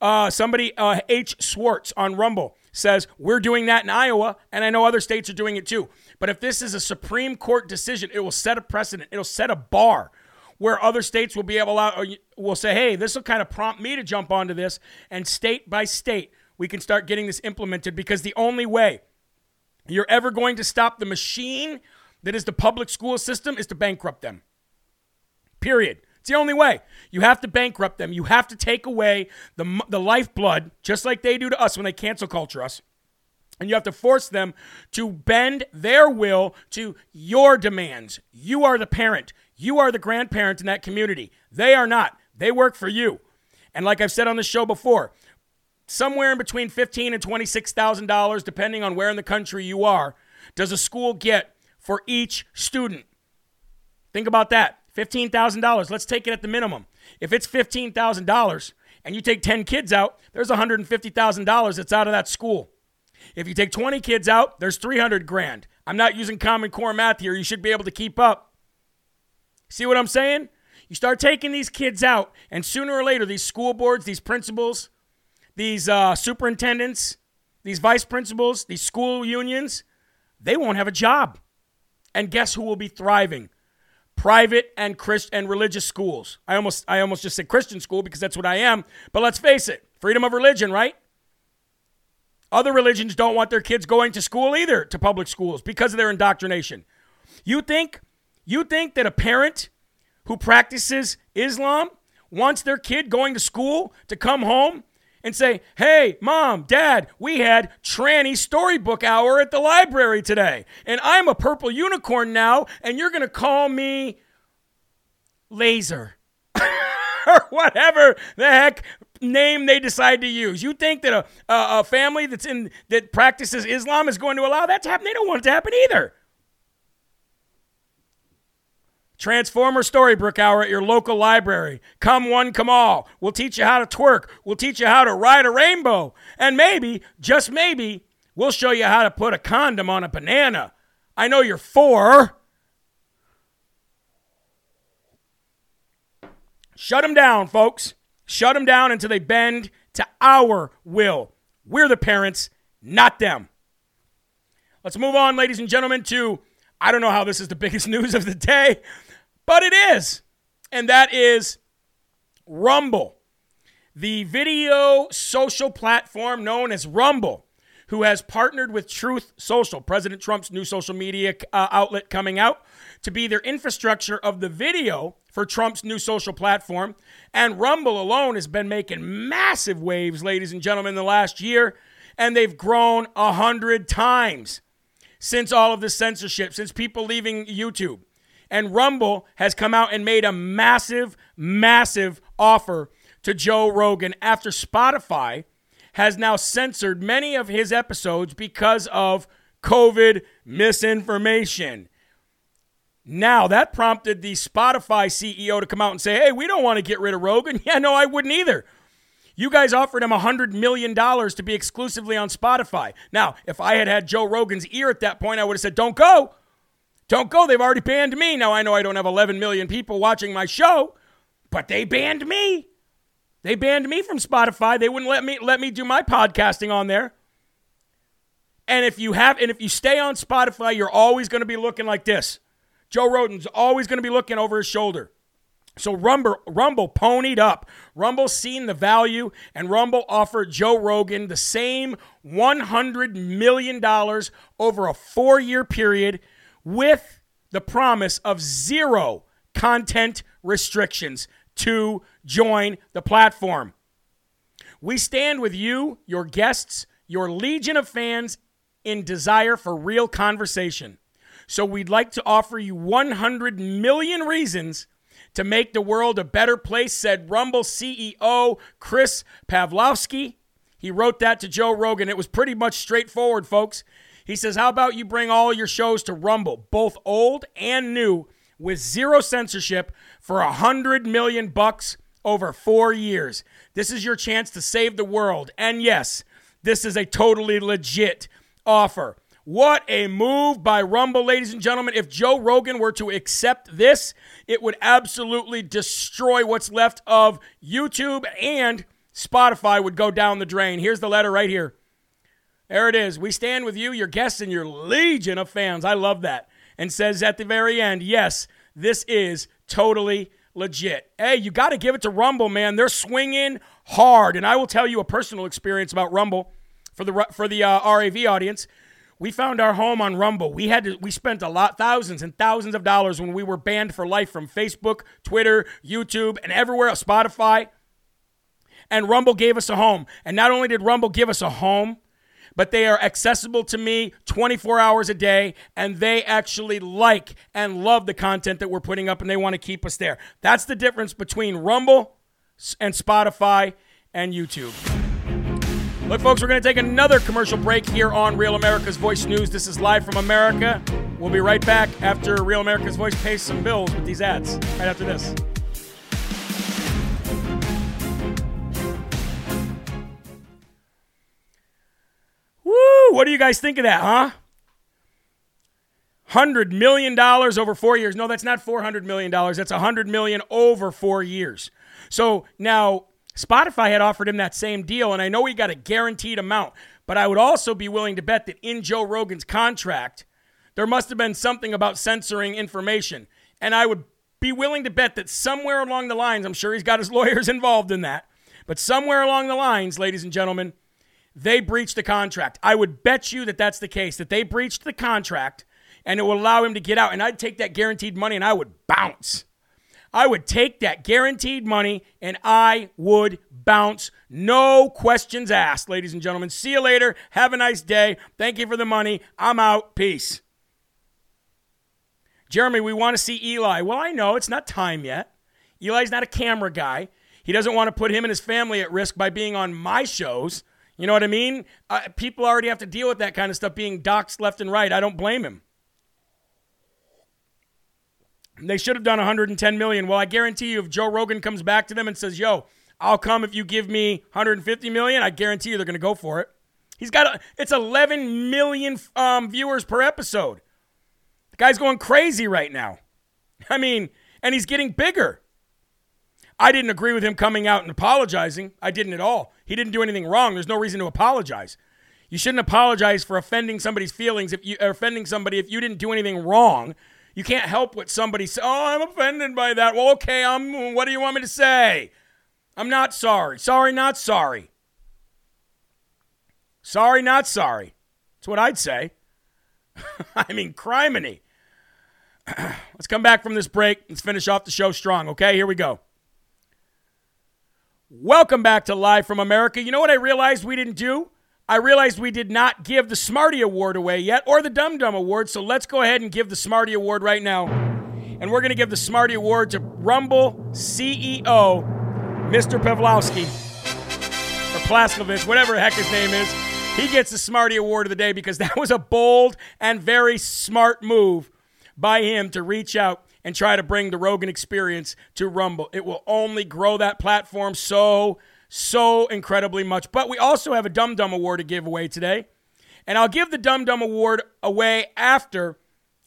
A: Uh, somebody, uh, H. Swartz on Rumble says, We're doing that in Iowa, and I know other states are doing it too. But if this is a Supreme Court decision, it will set a precedent, it'll set a bar where other states will be able to, uh, will say, Hey, this will kind of prompt me to jump onto this. And state by state, we can start getting this implemented because the only way you're ever going to stop the machine that is the public school system is to bankrupt them. Period. It's the only way. You have to bankrupt them. You have to take away the, the lifeblood, just like they do to us when they cancel culture us. And you have to force them to bend their will to your demands. You are the parent. You are the grandparent in that community. They are not. They work for you. And like I've said on the show before, somewhere in between fifteen and twenty-six thousand dollars, depending on where in the country you are, does a school get for each student. Think about that. $15,000. Let's take it at the minimum. If it's $15,000 and you take 10 kids out, there's $150,000 that's out of that school. If you take 20 kids out, there's 300 grand. I'm not using common core math here. You should be able to keep up. See what I'm saying? You start taking these kids out, and sooner or later, these school boards, these principals, these uh, superintendents, these vice principals, these school unions, they won't have a job. And guess who will be thriving? private and Christ and religious schools. I almost I almost just said Christian school because that's what I am, but let's face it, freedom of religion, right? Other religions don't want their kids going to school either to public schools because of their indoctrination. You think you think that a parent who practices Islam wants their kid going to school to come home and say, Hey, mom, dad, we had tranny storybook hour at the library today, and I'm a purple unicorn now, and you're going to call me Laser. or whatever the heck name they decide to use. You think that a, a, a, family that's in that practices Islam is going to allow that to happen? They don't want it to happen either. Transformer Storybook Hour at your local library. Come one, come all. We'll teach you how to twerk. We'll teach you how to ride a rainbow. And maybe, just maybe, we'll show you how to put a condom on a banana. I know you're four. Shut them down, folks. Shut them down until they bend to our will. We're the parents, not them. Let's move on, ladies and gentlemen, to I don't know how this is the biggest news of the day, but it is. And that is Rumble. the video social platform known as Rumble, who has partnered with Truth Social, President Trump's new social media uh, outlet coming out, to be their infrastructure of the video for Trump's new social platform. And Rumble alone has been making massive waves, ladies and gentlemen, the last year, and they've grown a hundred times since all of this censorship, since people leaving YouTube. And Rumble has come out and made a massive, massive offer to Joe Rogan after Spotify has now censored many of his episodes because of COVID misinformation. Now, that prompted the Spotify CEO to come out and say, hey, we don't want to get rid of Rogan. Yeah, no, I wouldn't either. You guys offered him $100 million to be exclusively on Spotify. Now, if I had had Joe Rogan's ear at that point, I would have said, don't go. Don't go. They've already banned me. Now, I know I don't have 11 million people watching my show, but they banned me. They banned me from Spotify. They wouldn't let me let me do my podcasting on there. And if you have and if you stay on Spotify, you're always going to be looking like this. Joe Rogan's always going to be looking over his shoulder. So Rumble, Rumble ponied up. Rumble seen the value, and Rumble offered Joe Rogan the same $100 million over a four year period with the promise of zero content restrictions to join the platform. We stand with you, your guests, your legion of fans in desire for real conversation. So we'd like to offer you 100 million reasons to make the world a better place, said Rumble CEO Chris Pavlovski. He wrote that to Joe Rogan. It was pretty much straightforward, folks. He says, How about you bring all your shows to Rumble, both old and new, with zero censorship for hundred million bucks over four years. This is your chance to save the world. And yes, this is a totally legit offer. What a move by Rumble, ladies and gentlemen. If Joe Rogan were to accept this, it would absolutely destroy what's left of YouTube and Spotify would go down the drain. Here's the letter right here. There it is. We stand with you, your guests, and your legion of fans. I love that. And says at the very end, yes, this is totally legit. Hey, you got to give it to Rumble, man. They're swinging hard. And I will tell you a personal experience about Rumble for the for the uh, RAV audience. We found our home on Rumble. We had to we spent a lot thousands and thousands of dollars when we were banned for life from Facebook, Twitter, YouTube, and everywhere else, Spotify. And Rumble gave us a home. And not only did Rumble give us a home, but they are accessible to me 24 hours a day and they actually like and love the content that we're putting up and they want to keep us there. That's the difference between Rumble and Spotify and YouTube. Look, folks, we're going to take another commercial break here on Real America's Voice News. This is live from America. We'll be right back after Real America's Voice pays some bills with these ads. Right after this. Woo! What do you guys think of that, huh? $100 million over four years. No, that's not $400 million. That's 100 million over four years. So now Spotify had offered him that same deal, and I know he got a guaranteed amount, but I would also be willing to bet that in Joe Rogan's contract, there must have been something about censoring information. And I would be willing to bet that somewhere along the lines, I'm sure he's got his lawyers involved in that, but somewhere along the lines, ladies and gentlemen, they breached the contract. I would bet you that that's the case, that they breached the contract and it will allow him to get out. And I'd take that guaranteed money and I would bounce. I would take that guaranteed money and I would bounce. No questions asked, ladies and gentlemen. See you later. Have a nice day. Thank you for the money. I'm out. Peace. Jeremy, we want to see Eli. Well, I know it's not time yet. Eli's not a camera guy. He doesn't want to put him and his family at risk by being on my shows. You know what I mean? Uh, people already have to deal with that kind of stuff being doxxed left and right. I don't blame him. They should have done 110 million. Well, I guarantee you, if Joe Rogan comes back to them and says, "Yo, I'll come if you give me 150 million," I guarantee you they're going to go for it. He's got a, it's 11 million um, viewers per episode. The guy's going crazy right now. I mean, and he's getting bigger. I didn't agree with him coming out and apologizing. I didn't at all. He didn't do anything wrong. There's no reason to apologize. You shouldn't apologize for offending somebody's feelings if you offending somebody if you didn't do anything wrong. You can't help what somebody say. Oh, I'm offended by that. Well, okay. I'm. What do you want me to say? I'm not sorry. Sorry, not sorry. Sorry, not sorry. That's what I'd say. I mean, criminy. Let's come back from this break. Let's finish off the show strong, okay? Here we go. Welcome back to Live from America. You know what I realized we didn't do? I realized we did not give the Smarty Award away yet or the Dum Dum Award, so let's go ahead and give the Smarty Award right now. And we're going to give the Smarty Award to Rumble CEO, Mr. Pavlovsky, or Plaskovich, whatever the heck his name is. He gets the Smarty Award of the day because that was a bold and very smart move by him to reach out and try to bring the Rogan experience to Rumble. It will only grow that platform so, so incredibly much. But we also have a Dum Dum Award to give away today. And I'll give the Dum Dum Award away after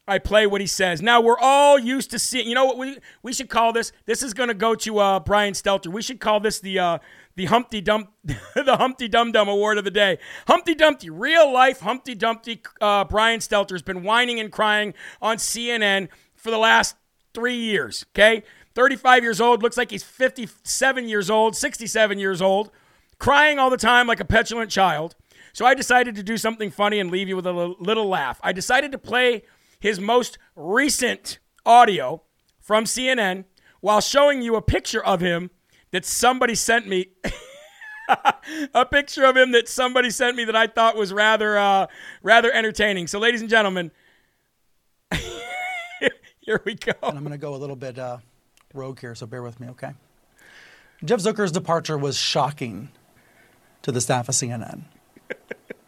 A: I play what he says. Now, we're all used to seeing, you know what we, we should call this? This is going to go to uh, Brian Stelter. We should call this the. Uh, the Humpty Dump, the Humpty Dum Dum Award of the day. Humpty Dumpty, real life Humpty Dumpty. Uh, Brian Stelter has been whining and crying on CNN for the last three years. Okay, 35 years old, looks like he's 57 years old, 67 years old, crying all the time like a petulant child. So I decided to do something funny and leave you with a little laugh. I decided to play his most recent audio from CNN while showing you a picture of him that somebody sent me a picture of him that somebody sent me that I thought was rather uh, rather entertaining. So, ladies and gentlemen, here we go.
I: And I'm going to go a little bit uh, rogue here, so bear with me, okay? Jeff Zucker's departure was shocking to the staff of CNN.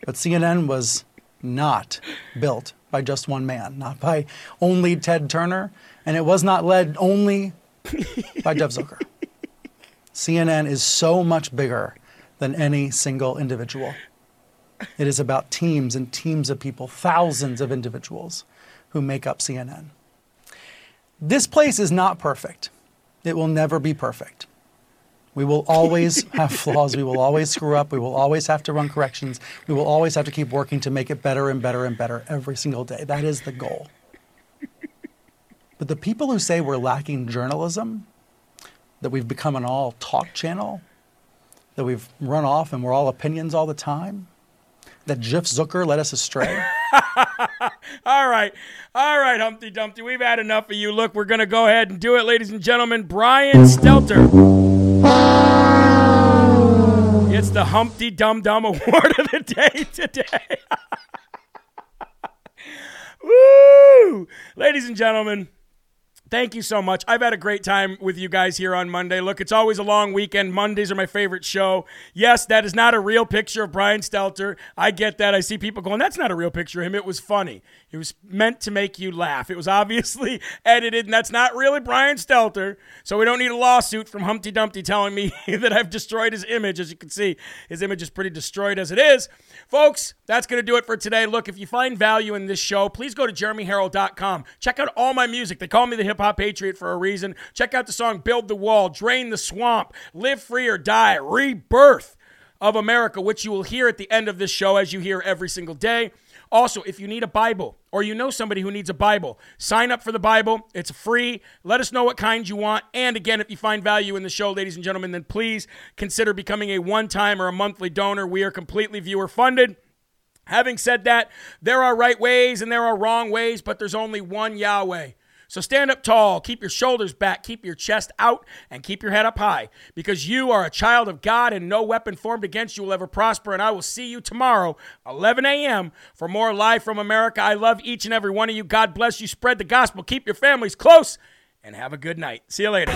I: but CNN was not built by just one man, not by only Ted Turner, and it was not led only by Jeff Zucker. CNN is so much bigger than any single individual. It is about teams and teams of people, thousands of individuals who make up CNN. This place is not perfect. It will never be perfect. We will always have flaws. We will always screw up. We will always have to run corrections. We will always have to keep working to make it better and better and better every single day. That is the goal. But the people who say we're lacking journalism, that we've become an all talk channel, that we've run off and we're all opinions all the time, that Jeff Zucker led us astray.
A: all right. All right, Humpty Dumpty. We've had enough of you. Look, we're going to go ahead and do it, ladies and gentlemen. Brian Stelter. It's the Humpty Dum Dum Award of the day today. Woo! Ladies and gentlemen, Thank you so much. I've had a great time with you guys here on Monday. Look, it's always a long weekend. Mondays are my favorite show. Yes, that is not a real picture of Brian Stelter. I get that. I see people going, that's not a real picture of him. It was funny. It was meant to make you laugh. It was obviously edited, and that's not really Brian Stelter. So we don't need a lawsuit from Humpty Dumpty telling me that I've destroyed his image. As you can see, his image is pretty destroyed as it is. Folks, that's going to do it for today. Look, if you find value in this show, please go to jeremyherrell.com. Check out all my music. They call me the hip hop patriot for a reason. Check out the song Build the Wall, Drain the Swamp, Live Free or Die, Rebirth of America, which you will hear at the end of this show as you hear every single day. Also, if you need a Bible or you know somebody who needs a Bible, sign up for the Bible. It's free. Let us know what kind you want. And again, if you find value in the show, ladies and gentlemen, then please consider becoming a one time or a monthly donor. We are completely viewer funded. Having said that, there are right ways and there are wrong ways, but there's only one Yahweh. So stand up tall, keep your shoulders back, keep your chest out, and keep your head up high because you are a child of God and no weapon formed against you will ever prosper. And I will see you tomorrow, 11 a.m., for more Live from America. I love each and every one of you. God bless you. Spread the gospel, keep your families close, and have a good night. See you later.